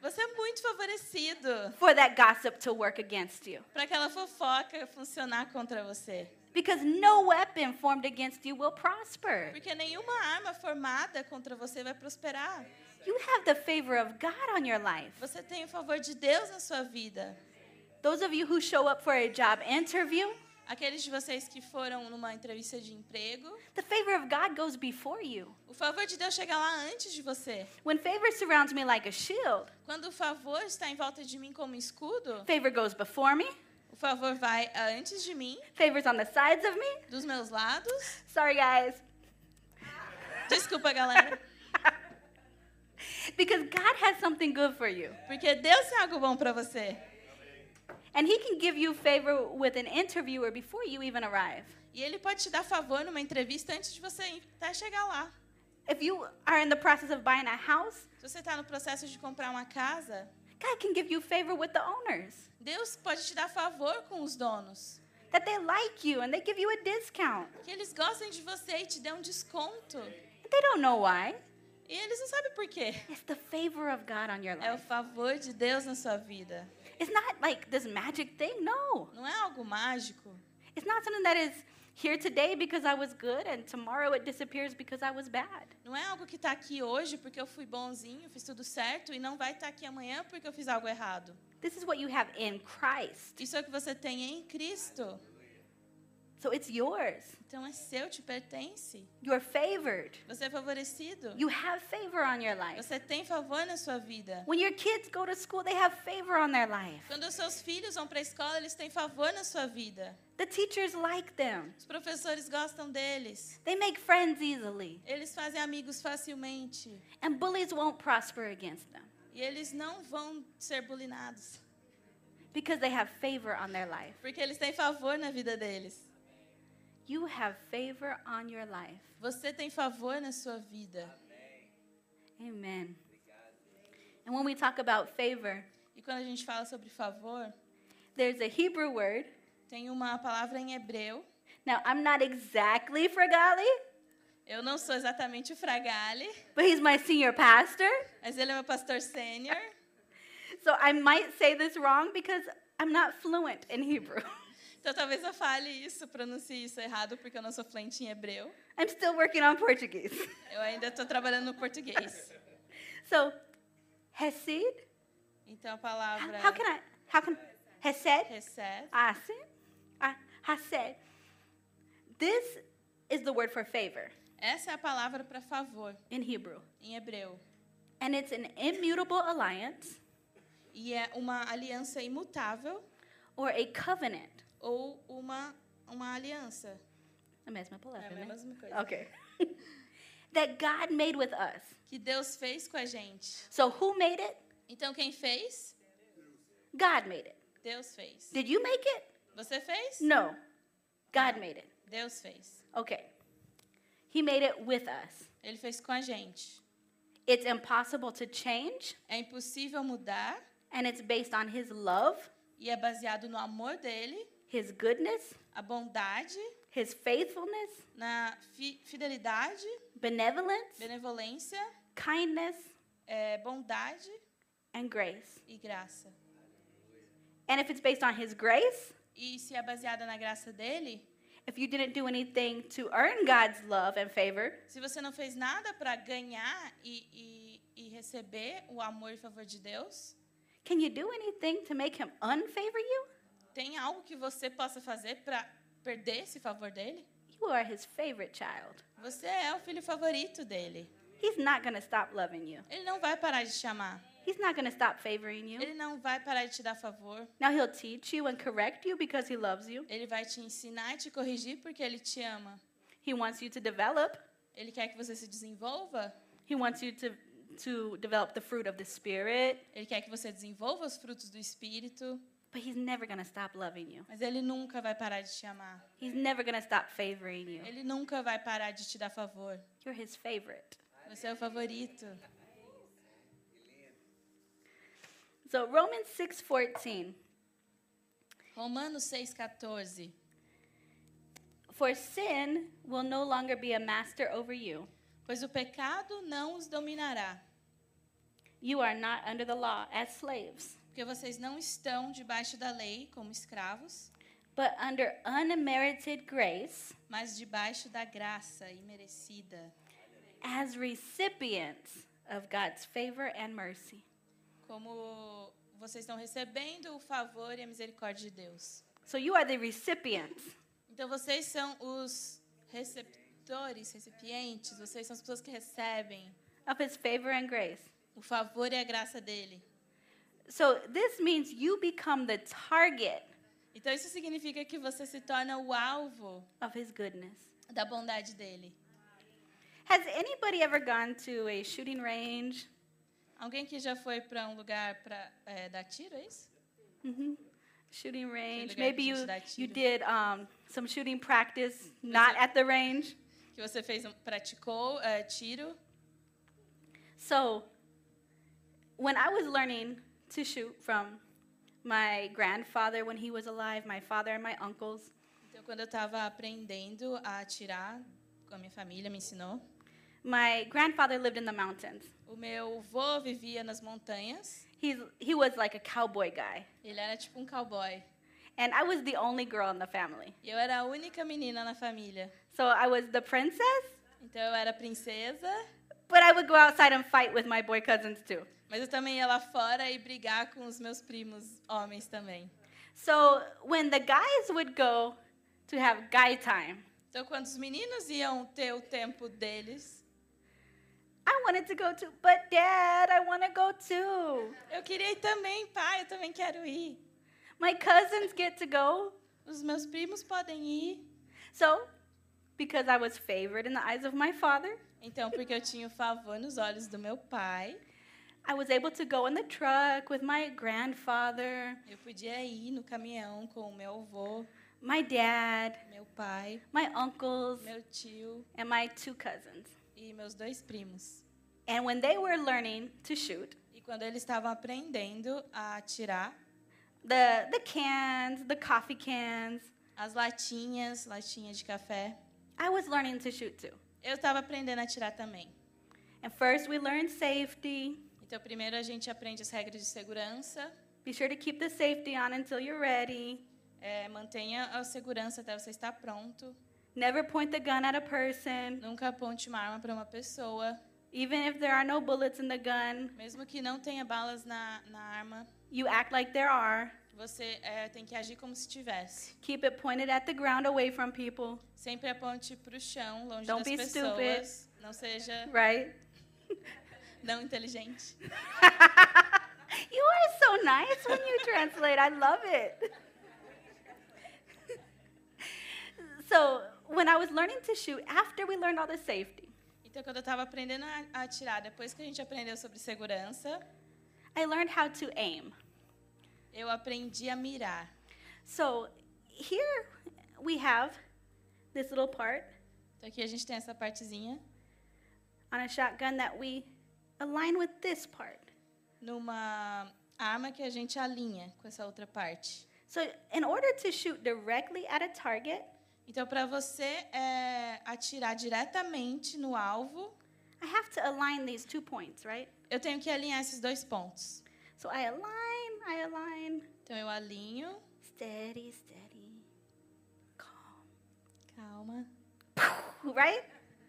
Você é muito favorecido for that gossip to work against you para aquela fofoca funcionar contra você. because no weapon formed against you will prosper. Porque nenhuma arma formada contra você vai prosperar. You have the favor of God on your life. Você tem o favor de Deus na sua vida. Those of you who show up for a job interview, Aqueles de vocês que foram numa entrevista de emprego, the favor of God goes before you. o favor de Deus chega lá antes de você. When favor surrounds me like a shield, Quando o favor está em volta de mim como escudo, favor goes before me, o favor vai antes de mim, favor's on the sides of me. dos meus lados. Sorry, guys. Desculpa, galera. Because God has something good for you. Porque Deus tem algo bom para você. And He can give you favor with an interviewer before you even arrive. E Ele pode te dar favor numa entrevista antes de você até chegar lá. If you are in the process of buying a house, Se você está no processo de comprar uma casa, God can give you favor with the owners. Deus pode te dar favor com os donos. That they like you and they give you a discount. Que eles gostem de você e te dêem um desconto. And they don't know why. E eles não sabem por quê. It's the favor of God on your É o life. favor de Deus na sua vida. It's not like this magic thing. No. Não é algo mágico. It's not something that is here today because I was good and tomorrow it disappears because I was bad. Não é algo que está aqui hoje porque eu fui bonzinho, fiz tudo certo, e não vai estar aqui amanhã porque eu fiz algo errado. This is what you have in Christ. Isso é o que você tem em Cristo. So it's yours. Então é seu, te pertence. You're favored. Você é favorecido. You have favor on your life. Você tem favor na sua vida. When your kids go to school, they have favor on their life. Quando os seus filhos vão para a escola, eles têm favor na sua vida. The teachers like them. Os professores gostam deles. They make friends easily. Eles fazem amigos facilmente. And bullies won't prosper against them E eles não vão ser bulinados. because they have favor on their life. Porque eles têm favor na vida deles. You have favor on your life. Você tem favor na sua vida. Amen. And when we talk about favor, E quando a gente fala sobre favor, there's a Hebrew word. tem uma palavra em hebreu. Now, I'm not exactly Fragali, Eu não sou exatamente o Fragale, but he's my senior pastor. mas ele é meu pastor sênior. So I might say this wrong because I'm not fluent in Hebrew. Então talvez eu fale isso, pronuncie isso errado, porque eu não sou fluente em hebreu. I'm still working on Portuguese. Eu ainda estou trabalhando no português. So, Hesed. Então a palavra how can I? How can Hesed? Hesed. Ah, Hesed. This is the word for favor Essa é a palavra para favor in Hebrew, em hebreu. and it's an immutable alliance E é uma aliança imutável or a covenant. Ou uma, uma aliança. A mesma palavra, É a né? mesma coisa. Okay. that God made with us. Que Deus fez com a gente. So who made it? Então quem fez? God made it. Deus fez. Did you make it? Você fez? No. God made it. Deus fez. Okay. He made it with us. Ele fez com a gente. It's impossible to change, É impossível mudar and it's based on His love, e é baseado no amor dele, His goodness, a bondade, His faithfulness, na fi- fidelidade, benevolence, benevolência, kindness, é, bondade and grace. e graça. And if it's based on His grace, E se é baseada na graça dele, if you didn't do anything to earn God's love and favor, se você não fez nada para ganhar e, e, e receber o amor e favor de Deus, can you do anything to make Him unfavor you? Tem algo que você possa fazer para perder esse favor dele? You are His favorite child. Você é o filho favorito dele. He's not to stop loving you. Ele não vai parar de te amar. He's not to stop favoring you. Ele não vai parar de te dar favor. Now He'll teach you and correct you because He loves you. Ele vai te ensinar e te corrigir porque ele te ama. He wants you to develop. Ele quer que você se desenvolva. He wants you to, to develop the fruit of the Spirit. Ele quer que você desenvolva os frutos do espírito, But He's never to stop loving you. mas ele nunca vai parar de te amar. He's never to stop favoring you. Ele nunca vai parar de te dar favor. You're His favorite. Você é o favorito. So Romans 6:14. Romanos 6:14. For sin will no longer be a master over you. Pois o pecado não os dominará, You are not under the law as slaves, porque vocês não estão debaixo da lei como escravos, but under unmerited grace mas debaixo da graça imerecida, as recipients of God's favor and mercy. como vocês estão recebendo o favor e a misericórdia de Deus. So you are the recipients. Então vocês são os receptores, recipientes, vocês são as pessoas que recebem of his favor and grace. o favor e a graça dele. So this means you become the target Então isso significa que você se torna o alvo of his goodness. da bondade dele. Has anybody ever gone to a shooting range? Alguém que já foi para um lugar para é, dar tiro, é isso? hmm Shooting range. Maybe you you did um, some shooting practice not at the range. Que você fez, um- praticou é, tiro. So when I was learning to shoot from my grandfather when he was alive, my father and my uncles, Então quando eu estava aprendendo a atirar, com a minha família me ensinou. my grandfather lived in the mountains. O meu avô vivia nas montanhas. He's he was like a cowboy guy. Ele era tipo um cowboy. And I was the only girl in the family. Eu era a única menina na família. So I was the princess, Então eu era princesa, but I would go outside and fight with my boy cousins too. mas eu também ia lá fora e brigar com os meus primos homens também. So when the guys would go to have guy time, Então quando os meninos iam ter o tempo deles, I wanted to go too, but dad, I want to go too. eu queria ir também, pai, eu também quero ir. My cousins get to go. Os meus primos podem ir. So, because I was favored in the eyes of my father, Então, porque eu tinha o favor nos olhos do meu pai, I was able to go in the truck with my grandfather, eu podia ir no caminhão com o meu avô, my dad, meu pai, my uncles, meu tio and my two cousins. e meus dois primos. And when they were learning to shoot, E quando eles estavam aprendendo a atirar, the the cans, the coffee cans, as latinhas, latinhas de café, I was learning to shoot too. Eu estava aprendendo a atirar também. And first we learned safety. Então, primeiro a gente aprende as regras de segurança, Be sure to keep the safety on until you're ready. É, mantenha a segurança até você estar pronto. Never point the gun at a person, Nunca aponte uma arma para uma pessoa. even if there are no bullets in the gun. Mesmo que não tenha balas na, na arma, You act like there are. Você é, tem que agir como se tivesse. Keep it pointed at the ground away from people, Sempre aponte para o chão, longe Don't das be pessoas. Não seja right? não inteligente. you are so nice when you translate. I love it. so, when I was learning to shoot, after we learned all the safety, Então, quando eu estava aprendendo a atirar, depois que a gente aprendeu sobre segurança, I learned how to aim. Eu aprendi a mirar. So, here we have this little part Então, aqui a gente tem essa partezinha on a shotgun that we align with this part. numa arma que a gente alinha com essa outra parte. So, in order to shoot directly at a target, Então, para você é, atirar diretamente no alvo, I have to align these two points, right? eu tenho que alinhar esses dois pontos. So, I align, I align, Então, eu alinho, steady, steady, calm, calma, right?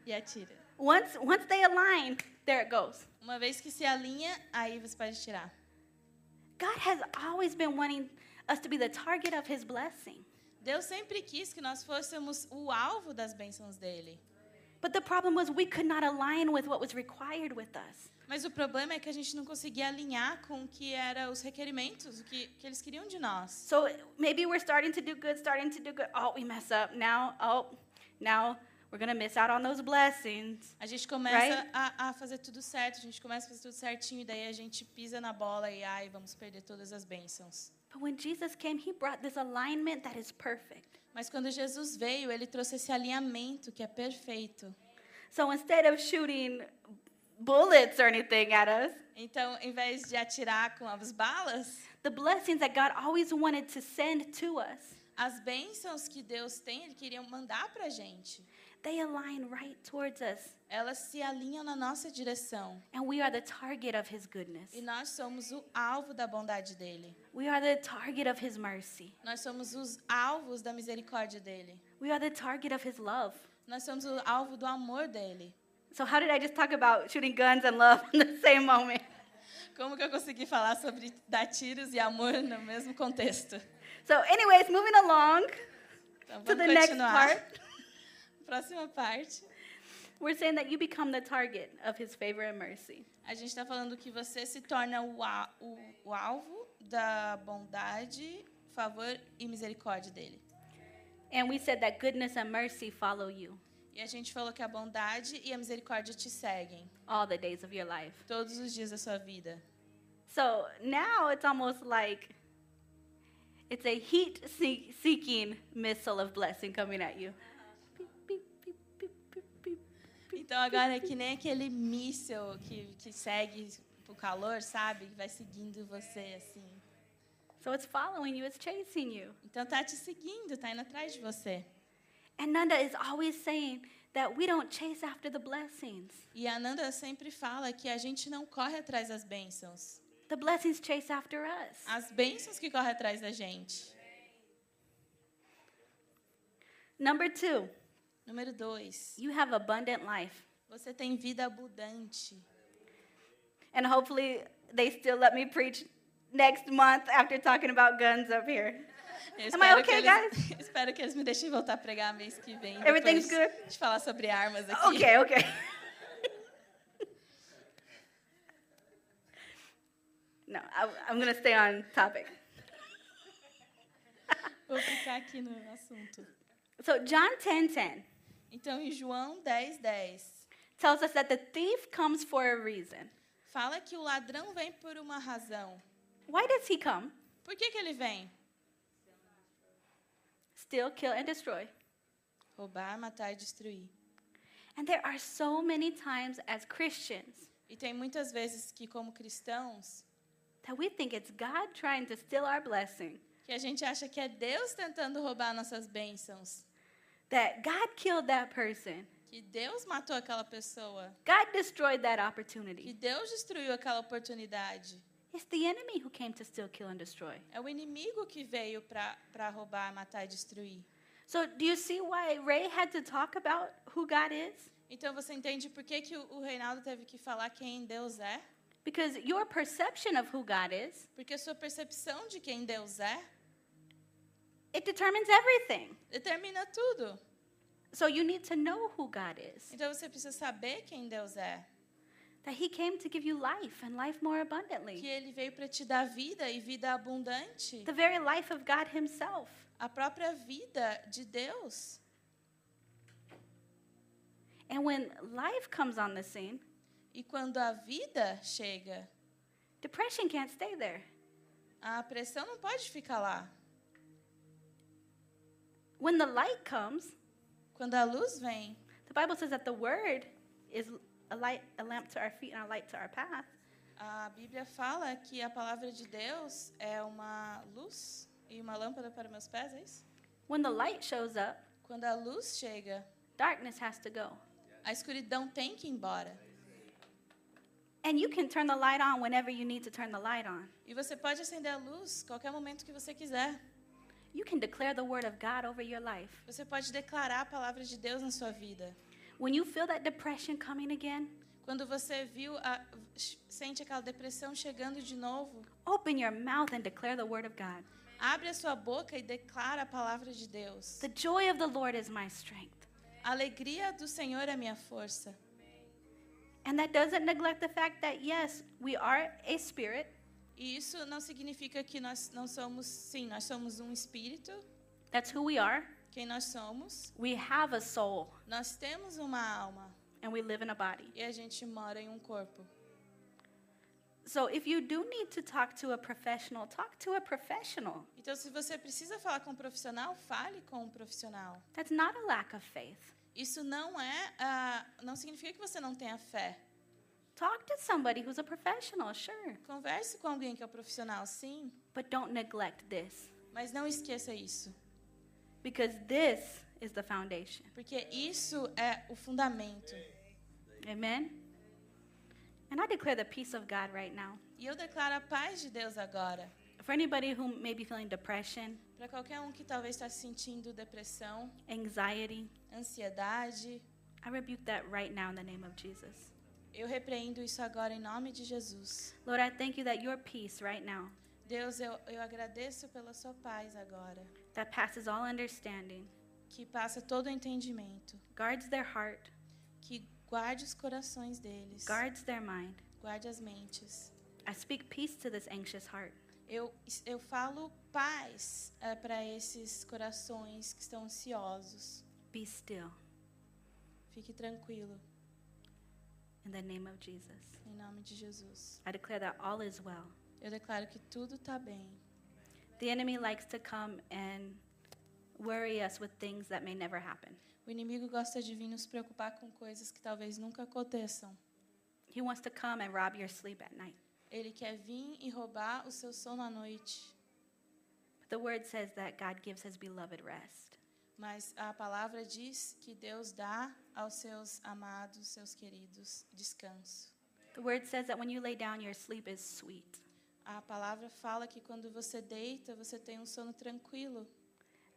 e atira. Once, once they align, there it goes. Uma vez que se alinha, aí você pode atirar. God has always been wanting us to be the target of His blessing. Deus sempre quis que nós fôssemos o alvo das bênçãos dele. But the problem was we could not align with what was required with us. Mas o problema é que a gente não conseguia alinhar com o que eram os requerimentos, o que, que eles queriam de nós. So maybe we're starting to do good, starting to do good. Oh, we mess up. Now, oh, now we're going to miss out on those blessings. A gente começa Right? a, a fazer tudo certo, a gente começa a fazer tudo certinho, e daí a gente pisa na bola e ai, vamos perder todas as bênçãos. But when Jesus came, He brought this alignment that is perfect. Mas quando Jesus veio, ele trouxe esse alinhamento que é perfeito. So instead of shooting bullets or anything at us, Então, em vez de atirar com as balas, the blessings that God always wanted to send to us, as bênçãos que Deus tem, ele queria mandar para a gente. They align right towards us. Elas se alinham na nossa direção. And we are the target of His goodness. E nós somos o alvo da bondade dele. We are the target of His mercy. Nós somos os alvos da misericórdia dele. We are the target of His love. Nós somos o alvo do amor dele. So, how did I just talk about shooting guns and love in the same moment? Como que eu consegui falar sobre dar tiros e amor no mesmo contexto? So, anyways, moving along Então, to the next continuar. part, Próxima parte. we're saying that you become the target of His favor and mercy. A gente está falando que você se torna o, a- o- o alvo da bondade, favor e misericórdia dele. And we said that goodness and mercy follow you E a gente falou que a bondade e a misericórdia te seguem all the days of your life. todos os dias da sua vida. So, now it's almost like it's a heat see- seeking missile of blessing coming at you. Então agora é que nem aquele míssil que, que segue o calor, sabe? Que vai seguindo você assim. So, it's following you, it's chasing you. Então tá te seguindo, tá indo atrás de você. And Nanda is always saying that we don't chase after the blessings. E a Ananda sempre fala que a gente não corre atrás das bênçãos. The blessings chase after us. As bênçãos que correm atrás da gente. Number two, Número dois, you have abundant life. você tem vida abundante. And hopefully, they still let me preach next month after talking about guns up here. Eu Am I okay, eles, espero que eles me deixem voltar a pregar mês que vem. Everything's good? De falar sobre armas aqui. Okay, okay. no, I, I'm going to stay on topic. Vou ficar aqui no assunto. So, John 10 10 Então, em João 10, 10, tells us that the thief comes for a reason. fala que o ladrão vem por uma razão. Why does he come? Por que, que ele vem? Steal, kill, and destroy. Roubar, matar e destruir. And there are so many times as Christians E tem muitas vezes que, como cristãos, that we think it's God trying to steal our blessing, que a gente acha que é Deus tentando roubar nossas bênçãos. That God killed that person, Que Deus matou aquela pessoa. God destroyed that Que opportunity. Deus destruiu aquela oportunidade. It's the enemy who came to steal, kill, and destroy. É o inimigo que veio para roubar, matar e destruir. So, do you see why Ray had to talk about who God is? Então você entende por que, que o, Reinaldo teve que falar quem Deus é? Because your perception of who God is, Porque sua percepção de quem Deus é it determines everything. determina tudo. So you need to know who God is. Então você precisa saber quem Deus é. That he came to give you life and life more Que abundantly. ele veio para te dar vida e vida abundante. The very life of God himself. A própria vida de Deus. And when life comes on the scene, E quando a vida chega, depression can't stay there. a pressão não pode ficar lá. When the light comes, Quando a luz vem, the Bible says that the word is a light, a lamp to our feet and a light to our path. a Bíblia fala que a palavra de Deus é uma luz e uma lâmpada para meus pés, é isso? When the light shows up, Quando a luz chega, darkness has to go. a escuridão tem que ir embora. And you can turn the light on whenever you need to turn the light on. E você pode acender a luz qualquer momento que você quiser. You can declare the word of God over your life. Você pode declarar a palavra de Deus na sua vida. When you feel that depression coming again, Quando você viu a, sente aquela depressão chegando de novo, open your mouth and declare the word of God. abre a sua boca e declara a palavra de Deus. The joy of the Lord is my strength. A alegria do Senhor é minha força. And that doesn't neglect the fact that, yes, we are a spirit, E isso não significa que nós não somos, sim, nós somos um espírito, that's who we are. quem nós somos. We have a soul, Nós temos uma alma and we live in a body. e a gente mora em um corpo. So if you do need to talk to a professional, talk to a professional. Então, se você precisa falar com um profissional, fale com um profissional. That's not a lack of faith. Isso não é, ah, não significa que você não tenha fé. Talk to somebody who's a professional, sure. Converse com alguém que é um profissional, sim, But don't neglect this mas não esqueça isso, because this is the foundation. porque isso é o fundamento. Amen? And I declare the peace of God right now. E eu declaro a paz de Deus agora. For anybody who may be feeling depression, Para qualquer um que talvez está sentindo depressão, anxiety, ansiedade, I rebuke that right now in the name of Jesus. Eu repreendo isso agora em nome de Jesus. Lord, I thank you that your peace right now, Deus, eu, eu agradeço pela sua paz agora, that passes all understanding, que passa todo entendimento, guards their heart, que guarde os corações deles, guards their mind. guarde as mentes. I speak peace to this anxious heart. Eu, eu falo paz para esses corações que estão ansiosos. Be still Fique tranquilo, in the name of Jesus. em nome de Jesus. I declare that all is well. Eu declaro que tudo está bem. The enemy likes to come and worry us with things that may never happen. O inimigo gosta de vir nos preocupar com coisas que talvez nunca aconteçam. He wants to come and rob your sleep at night. Ele quer vir e roubar o seu sono à noite. But the word says that God gives his beloved rest. Mas a palavra diz que Deus dá aos seus amados, seus queridos, descanso. The word says that when you lay down, your sleep is sweet. A palavra fala que quando você deita, você tem um sono tranquilo.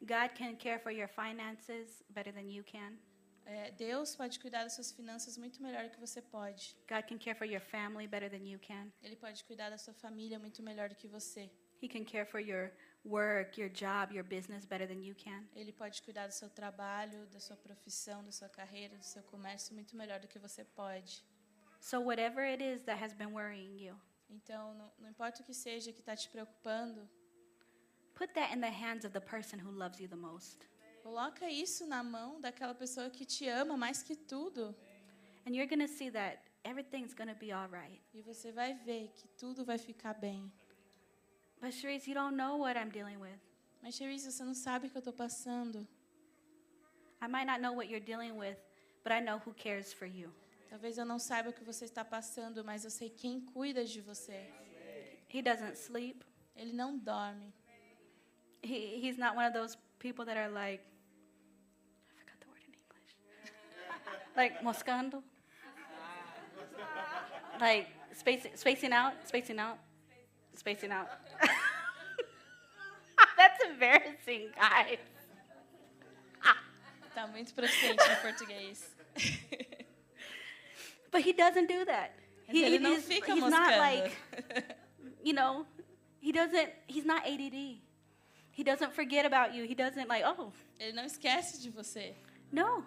God can care for your finances better than you can. É, Deus pode cuidar das suas finanças muito melhor do que você pode. God can care for your family better than you can. Ele pode cuidar da sua família muito melhor do que você. He can care for your work, your job, your business better than you can. Ele pode cuidar do seu trabalho, da sua profissão, da sua carreira, do seu comércio muito melhor do que você pode. So, whatever it is that has been worrying you, Então, não, não importa o que seja que está te preocupando, put that in the hands of the person who loves you the most. coloca isso na mão daquela pessoa que te ama mais que tudo. And you're going to see that everything's going to be all right. E você vai ver que tudo vai ficar bem. But, you don't know what I'm dealing with. Mas, Cherise, você não sabe o que eu estou passando. I might not know what you're dealing with, but I know who cares for you. Talvez eu não saiba o que você está passando, mas eu sei quem cuida de você. He doesn't sleep. Ele não dorme. He, he's not one of those people that are like, I forgot the word in English. like moscando. like spacing, spacing out, spacing out. Spacing out. That's embarrassing, guys. Tá muito proficiente no português. But he doesn't do that. He, ele não he's, fica he's moscando. not like, you know, he doesn't, he's not ADD. He doesn't forget about you. He doesn't like, oh, Ele não esquece de você. no.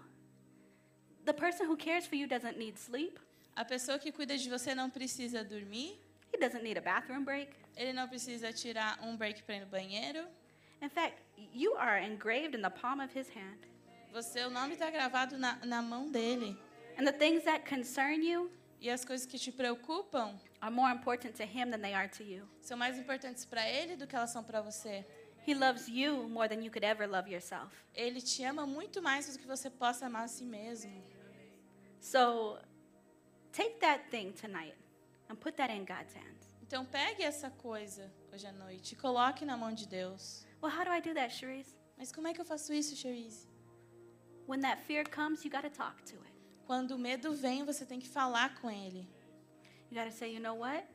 The person who cares for you doesn't need sleep. A pessoa que cuida de você não precisa dormir. He doesn't need a bathroom break. Ele não precisa tirar um break para ir no banheiro. In fact, you are engraved in the palm of his hand. Você, o nome está gravado na, na mão dele. And the things that concern you E as coisas que te preocupam are more important to him than they are to you. são mais importantes para ele do que elas são para você. He loves you more than you could ever love yourself. Ele te ama muito mais do que você possa amar a si mesmo. So take that thing tonight and put that in God's hands. Então pegue essa coisa hoje à noite e coloque na mão de Deus. Well, how do I do that, Cherise? Mas como é que eu faço isso, Cherise? When that fear comes, you got to talk to it. Quando o medo vem, você tem que falar com ele. You got to say, you know what?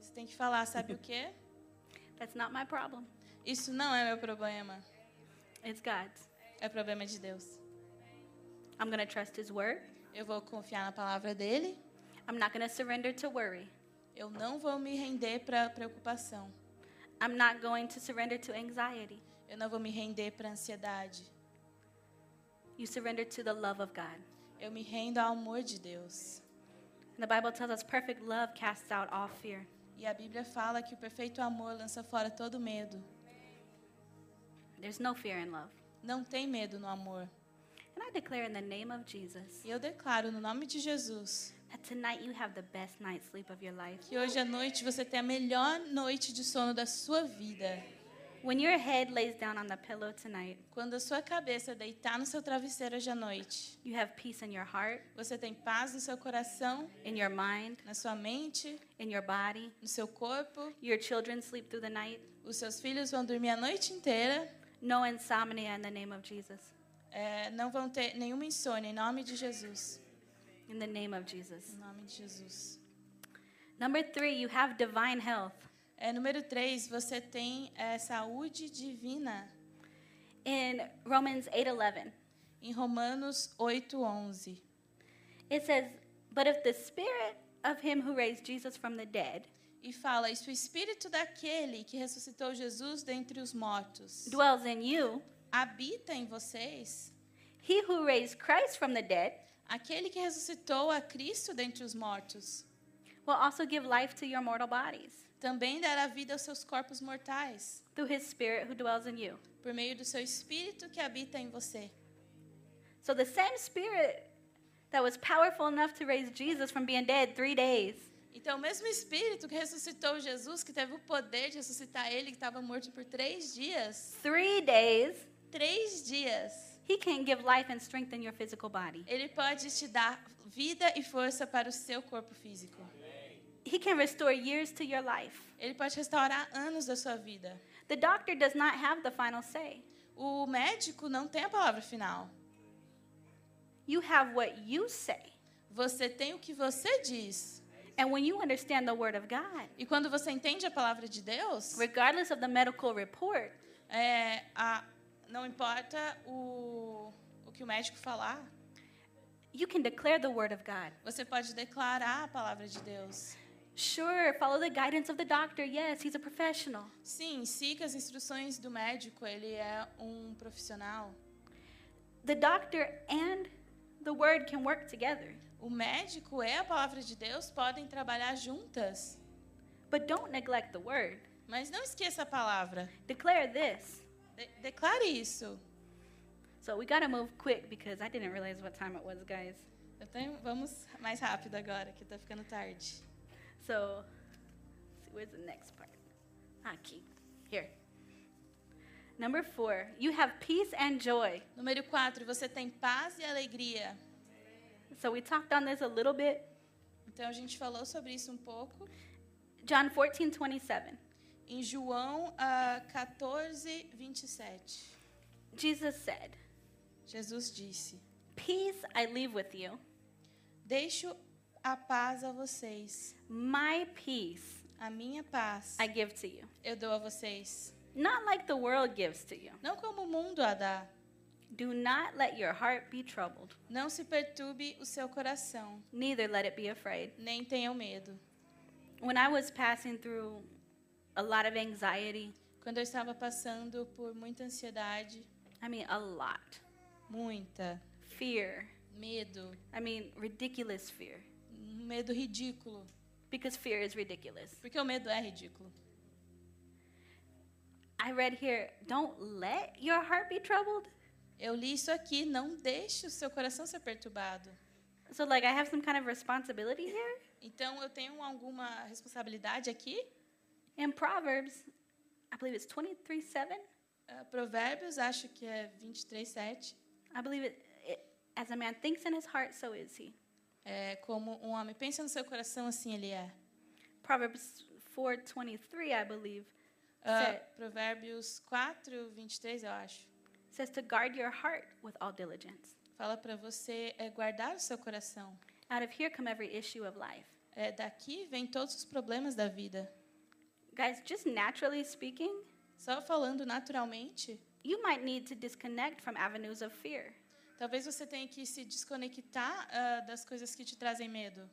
Você tem que falar, sabe o quê? That's not my problem. Isso não é meu problema. It's God's. É problema de Deus. I'm to trust His word. Eu vou confiar na palavra dele. I'm not to surrender to worry. Eu não vou me render para preocupação. I'm not going to surrender to anxiety. Eu não vou me render para ansiedade. You surrender to the love of God. Eu me rendo ao amor de Deus. And the Bible tells us perfect love casts out all fear. E a Bíblia fala que o perfeito amor lança fora todo medo. There's no fear in love. Não tem medo no amor. And I declare in the name of Jesus E eu declaro no nome de Jesus that tonight you have the best night's sleep of your life. que hoje à noite você tem a melhor noite de sono da sua vida. When your head lays down on the pillow tonight, Quando a sua cabeça deitar no seu travesseiro hoje à noite, you have peace in your heart, você tem paz no seu coração, in your mind, na sua mente, in your body. no seu corpo. Your children sleep through the night. Os seus filhos vão dormir a noite inteira. No insomnia in the name of Jesus. É, não vão ter nenhuma insônia em nome de Jesus. In the name of Jesus. Em nome de Jesus. Number three, you have divine health. É, número 3, você tem é, saúde divina. In Romans 8:11, Em Romanos 8:11. it says, "But if the spirit of him who raised Jesus from the dead E fala: "E se o espírito daquele que ressuscitou Jesus dentre os mortos dwells in you, habita em vocês, he who raised Christ from the dead aquele que ressuscitou a Cristo dentre os mortos will also give life to your mortal bodies também dará vida aos seus corpos mortais, through his spirit who dwells in you." por meio do seu espírito que habita em você. So the same spirit that was powerful enough to raise Jesus from being dead 3 days Então, o mesmo Espírito que ressuscitou Jesus, que teve o poder de ressuscitar ele, que estava morto por três dias, 3 days três dias, He can give life and strengthen your physical body. ele pode te dar vida e força para o seu corpo físico. He can restore years to your life. Ele pode restaurar anos da sua vida. The doctor does not have the final say. O médico não tem a palavra final. You have what you say. Você tem o que você diz. And when you understand the word of God, E quando você entende a palavra de Deus, regardless of the medical report, é, a- não importa o, o que o médico falar, you can declare the word of God. você pode declarar a palavra de Deus. Sure, follow the guidance of the doctor. Yes, he's a professional. Sim, siga as instruções do médico, ele é um profissional. The doctor and the word can work together. O médico e a palavra de Deus podem trabalhar juntas, But don't neglect the word. mas não esqueça a palavra. Declare this. De- declare isso. So we got to move quick because I didn't realize what time it was, guys. Tenho, vamos mais rápido agora, que está ficando tarde. So, where's the next part? Aqui. Here. Number four, you have peace and joy. Número 4, você tem paz e alegria. So we talked on this a little bit. Então a gente falou sobre isso um pouco. John 14, 27. Em João ah, 14, 27, Jesus said, Jesus disse: Peace I leave with you, Deixo a paz a vocês, my peace A minha paz I give to you. eu dou a vocês. Not like the world gives to you. Não como o mundo a dá. Do not let your heart be troubled, Não se perturbe o seu coração, neither let it be afraid. nem tenham medo. When I was passing through a lot of anxiety, Quando eu estava passando por muita ansiedade, I mean, a lot, muita, fear, medo, I mean, ridiculous fear, medo ridículo, because fear is ridiculous. porque o medo é ridículo. I read here, don't let your heart be troubled. Eu li isso aqui, não deixe o seu coração ser perturbado. So, like, I have some kind of responsibility here. Então, eu tenho alguma responsabilidade aqui? In Proverbs, I believe it's 23 7. Ah, Provérbios, acho que é 23, 7. I believe it, it, as a man thinks in his heart, so is he. É, como um homem pensa no seu coração, assim ele é. Proverbs 4:23, I believe, Sa- Provérbios 4, 23, eu acho. says to guard your heart with all diligence. Fala para você é, guardar o seu coração. Out of here come every issue of life. É, daqui vem todos os problemas da vida. Guys, just naturally speaking, Só falando naturalmente, you might need to disconnect from avenues of fear. talvez você tenha que se desconectar ah, das coisas que te trazem medo.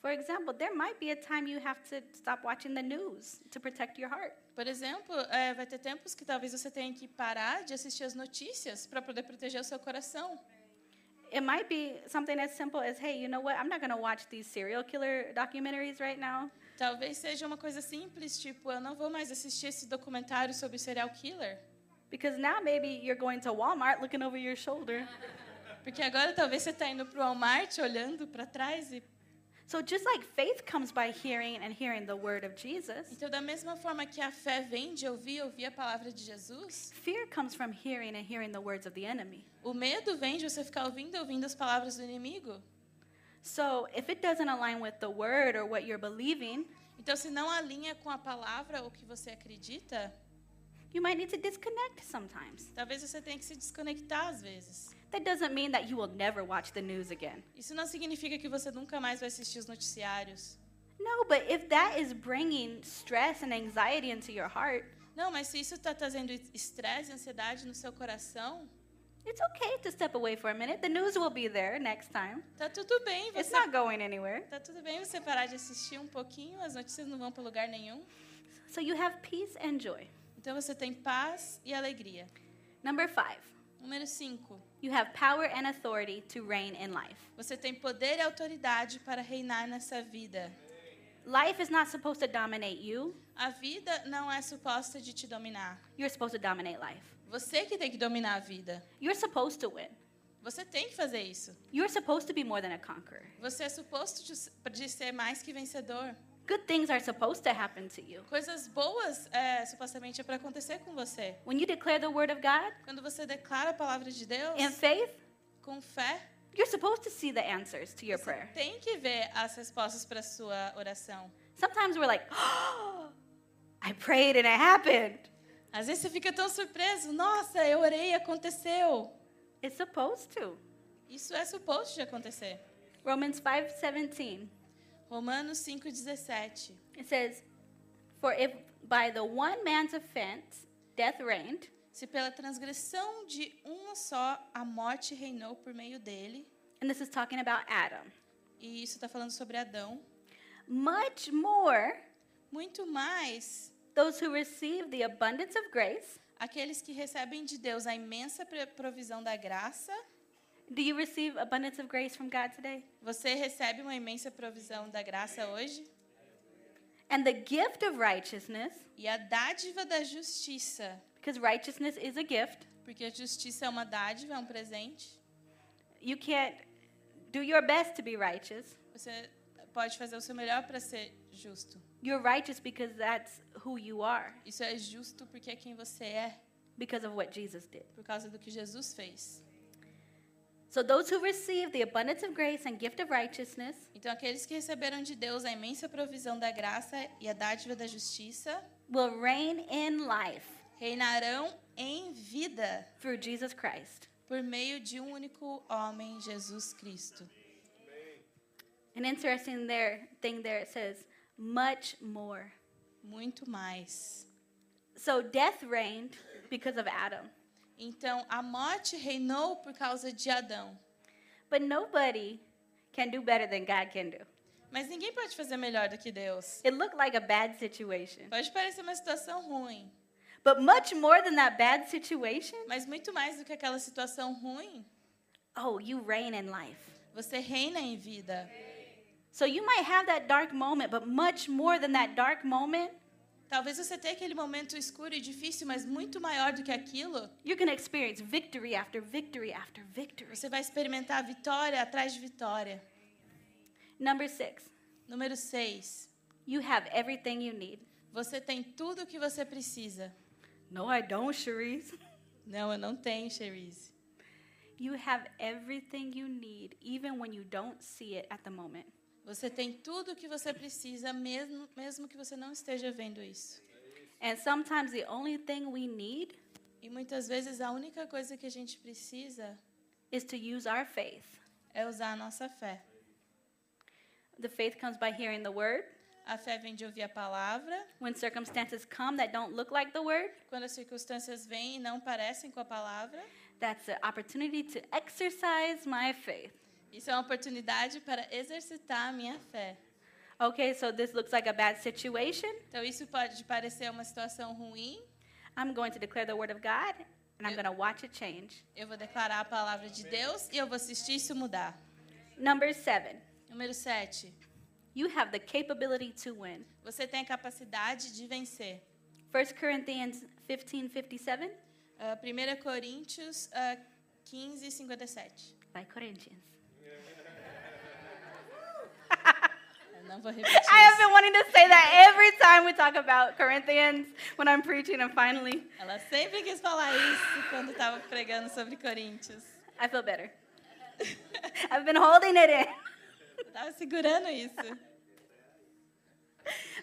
For example, there might be a time you have to stop watching the news to protect your heart. Por exemplo, é, vai ter tempos que talvez você tenha que parar de assistir as notícias para poder proteger o seu coração. It might be something as simple as, hey, you know what? I'm not going to watch these serial killer documentaries right now. Talvez seja uma coisa simples, tipo, eu não vou mais assistir esse documentário sobre serial killer. Because now maybe you're going to Walmart looking over your shoulder. Porque agora talvez você está indo para o Walmart olhando para trás. E... So just like faith comes by hearing and hearing the word of Jesus, Então, da mesma forma que a fé vem de ouvir, ouvir a palavra de Jesus, fear comes from hearing and hearing the words of the enemy. o medo vem de você ficar ouvindo ouvindo as palavras do inimigo. So if it doesn't align with the word or what you're believing, Então, se não alinha com a palavra ou que você acredita, you might need to disconnect sometimes. talvez você tenha que se desconectar às vezes. That doesn't mean that you will never watch the news again. Isso não significa que você nunca mais vai assistir os noticiários. No, but if that is bringing stress and anxiety into your heart, Não, mas se isso está trazendo estresse e ansiedade no seu coração, it's okay to step away for a minute. The news will be there next time. tá tudo bem. It's Você not going anywhere. tá tudo bem você parar de assistir um pouquinho. As notícias não vão para lugar nenhum. So you have peace and joy. Então você tem paz e alegria. Number five, Número 5. you have power and authority to reign in life. Você tem poder e autoridade para reinar nessa vida. Life is not supposed to dominate you. A vida não é suposta de te dominar. You're supposed to dominate life. Você que tem que dominar a vida. You're supposed to win. Você tem que fazer isso. You're supposed to be more than a conqueror. Você é suposto de, ser mais que vencedor. Good things are supposed to happen to you. Coisas boas, é, supostamente, é para acontecer com você. When you declare the word of God Quando você declara a palavra de Deus in faith, com fé, you're supposed to see the answers to your você prayer. tem que ver as respostas para sua oração. Sometimes we're like, oh, I prayed and it happened. Às vezes você fica tão surpreso. Nossa, eu orei e aconteceu. It's supposed to. Isso é suposto de acontecer. Romans 5:17. Romanos 5,17. It says, "For if by the one man's offense death reigned, Se pela transgressão de uma só a morte reinou por meio dele, and this is talking about Adam, e isso está falando sobre Adão, much more muito mais those who receive the abundance of grace aqueles que recebem de Deus a imensa provisão da graça. Do you receive abundance of grace from God today? Você recebe uma imensa provisão da graça hoje? And the gift of righteousness, E a dádiva da justiça, because righteousness is a gift. porque a justiça é uma dádiva, é um presente. You can't do your best to be righteous. Você pode fazer o seu melhor para ser justo. You're righteous because that's who you are, Isso é justo porque é quem você é, because of what Jesus did. por causa do que Jesus fez. So those who receive the abundance of grace and gift of righteousness Então, aqueles que receberam de Deus a imensa provisão da graça e a dádiva da justiça will reign in life reinarão em vida through Jesus Christ. por meio de um único homem, Jesus Cristo. An interesting there thing there it says, much more. muito mais. So death reigned because of Adam, Então, a morte reinou por causa de Adão. but nobody can do better than God can do. Mas ninguém pode fazer melhor do que Deus. It looked like a bad situation, Pode parecer uma situação ruim, but much more than that bad situation, mas muito mais do que aquela situação ruim, oh, you reign in life. você reina em vida. So you might have that dark moment, but much more than that dark moment, Talvez você tenha aquele momento escuro e difícil, mas muito maior do que aquilo. you're going to experience victory after victory after victory. Você vai experimentar vitória atrás de vitória. Number six, Número 6. you have everything you need. Você tem tudo o que você precisa. No, I don't, Cherise. Não, eu não tenho, Cherise. You have everything you need, even when you don't see it at the moment. Você tem tudo o que você precisa, mesmo, mesmo que você não esteja vendo isso. And sometimes the only thing we need E muitas vezes a única coisa que a gente precisa is to use our faith. é usar a nossa fé. The faith comes by hearing the word. A fé vem de ouvir a palavra. When circumstances come that don't look like the word, Quando as circunstâncias vêm e não parecem com a palavra, that's an opportunity to exercise my faith. Isso é uma oportunidade para exercitar a minha fé. Okay, so this looks like a bad situation. Então isso pode parecer uma situação ruim. I'm going to declare the word of God and I'm going to watch it change. Eu vou declarar a palavra de Deus e eu vou assistir isso mudar. Number seven, Número 7. you have the capability to win. Você tem a capacidade de vencer. 1 Corinthians 15 57 Ah, 1 Coríntios ah, 15, 57. by Corinthians. Não vou repetir I have been wanting to say that every time we talk about Corinthians when I'm preaching, and finally, Ela sempre quis falar isso quando estava pregando sobre Coríntios. I feel better. I've been holding it in. Eu estava segurando isso.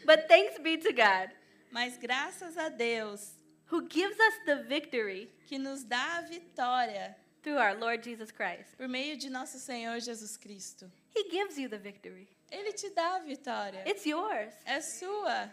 But thanks be to God Mas graças a Deus who gives us the victory que nos dá a vitória through our Lord Jesus Christ. por meio de nosso Senhor Jesus Cristo. He gives you the victory. Ele te dá a vitória. It's yours. É sua.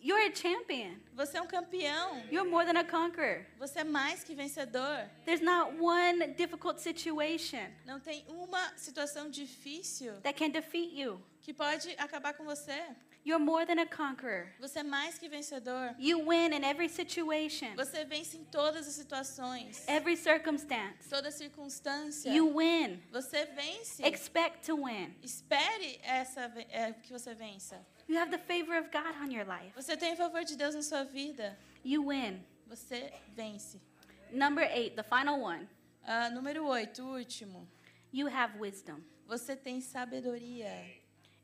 You're a champion. Você é um campeão. You're more than a conqueror. Você é mais que vencedor. There's not one difficult situation Não tem uma situação difícil that can defeat you. que pode acabar com você. You're more than a conqueror. Você é mais que vencedor. You win in every situation, Você vence em todas as situações, every circumstance. toda circunstância. You win. Você vence. Expect to win. Espere essa é, que você vença. You have the favor of God on your life. Você tem o favor de Deus na sua vida. You win. Você vence. Number eight, the final one. Ah, número 8, o último. You have wisdom. Você tem sabedoria.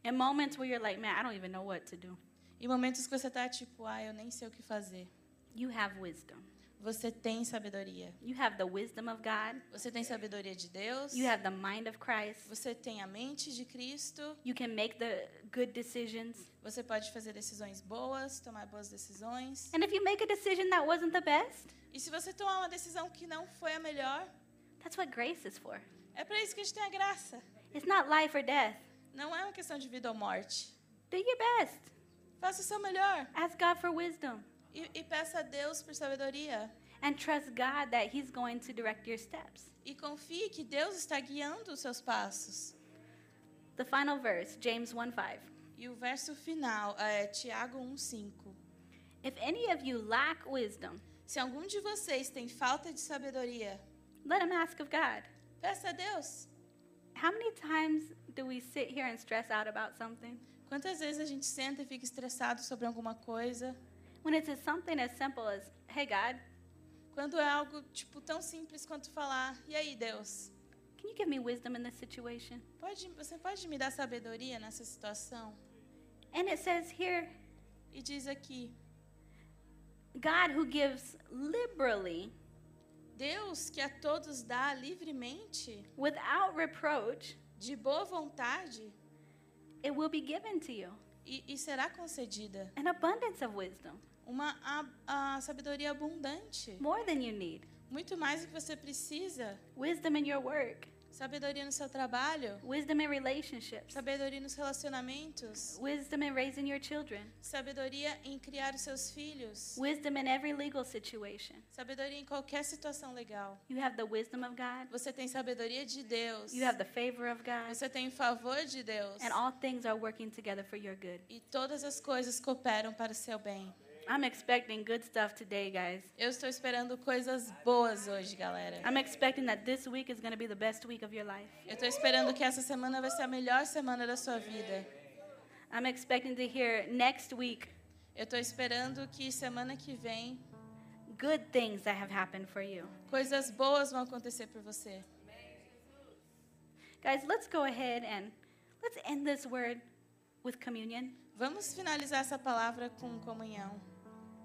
In moments where you're like, man, I don't even know what to do, Em momentos que você tá tipo, ah, eu nem sei o que fazer. you have wisdom. Você tem sabedoria. You have the wisdom of God. Você tem sabedoria de Deus. You have the mind of Christ. Você tem a mente de Cristo. You can make the good decisions. Você pode fazer decisões boas, tomar boas decisões. And if you make a decision that wasn't the best, E se você tomar uma decisão que não foi a melhor, that's what grace is for. é para isso que a gente tem a graça. It's not life or death. Não é uma questão de vida ou morte. Do your best. Faça o seu melhor Ask God for wisdom. e, e peça a Deus por sabedoria. And trust God that He's going to direct your steps. E confie que Deus está guiando os seus passos. The final verse, James 1 5. E o verso final é Tiago 1:5. If any of you lack wisdom, Se algum de vocês tem falta de sabedoria, let him ask of God. peça a Deus. How many times do we sit here and stress out about something? Quantas vezes a gente senta e fica estressado sobre alguma coisa, When it's something as simple as, hey, God, quando é algo tipo tão simples quanto falar: "E aí, Deus, can you give me wisdom in this situation? pode, você pode me dar sabedoria nessa situação?" And it says here, E diz aqui: God who gives liberally, Deus que a todos dá livremente, without reproach, de boa vontade, it will be given to you. e, e será concedida An abundance of wisdom, uma a, a sabedoria abundante, more than you need. muito mais do que você precisa. Wisdom in your work, Sabedoria no seu trabalho, wisdom in relationships, sabedoria nos relacionamentos, wisdom in raising your children, sabedoria em criar os seus filhos, wisdom in every legal situation. sabedoria em qualquer situação legal. You have the wisdom of God, Você tem sabedoria de Deus. you have the favor of God, Você tem o favor de Deus. and all things are working together for your good. E todas as coisas cooperam para o seu bem. I'm expecting good stuff today, guys. Eu estou esperando coisas boas hoje, galera. I'm expecting that this week is going to be the best week of your life. Eu estou esperando que essa semana vai ser a melhor semana da sua vida. I'm expecting to hear next week Eu estou esperando que semana que vem good things that have happened for you. coisas boas vão acontecer por você. Guys, let's go ahead and let's end this word with communion. Vamos finalizar essa palavra com comunhão.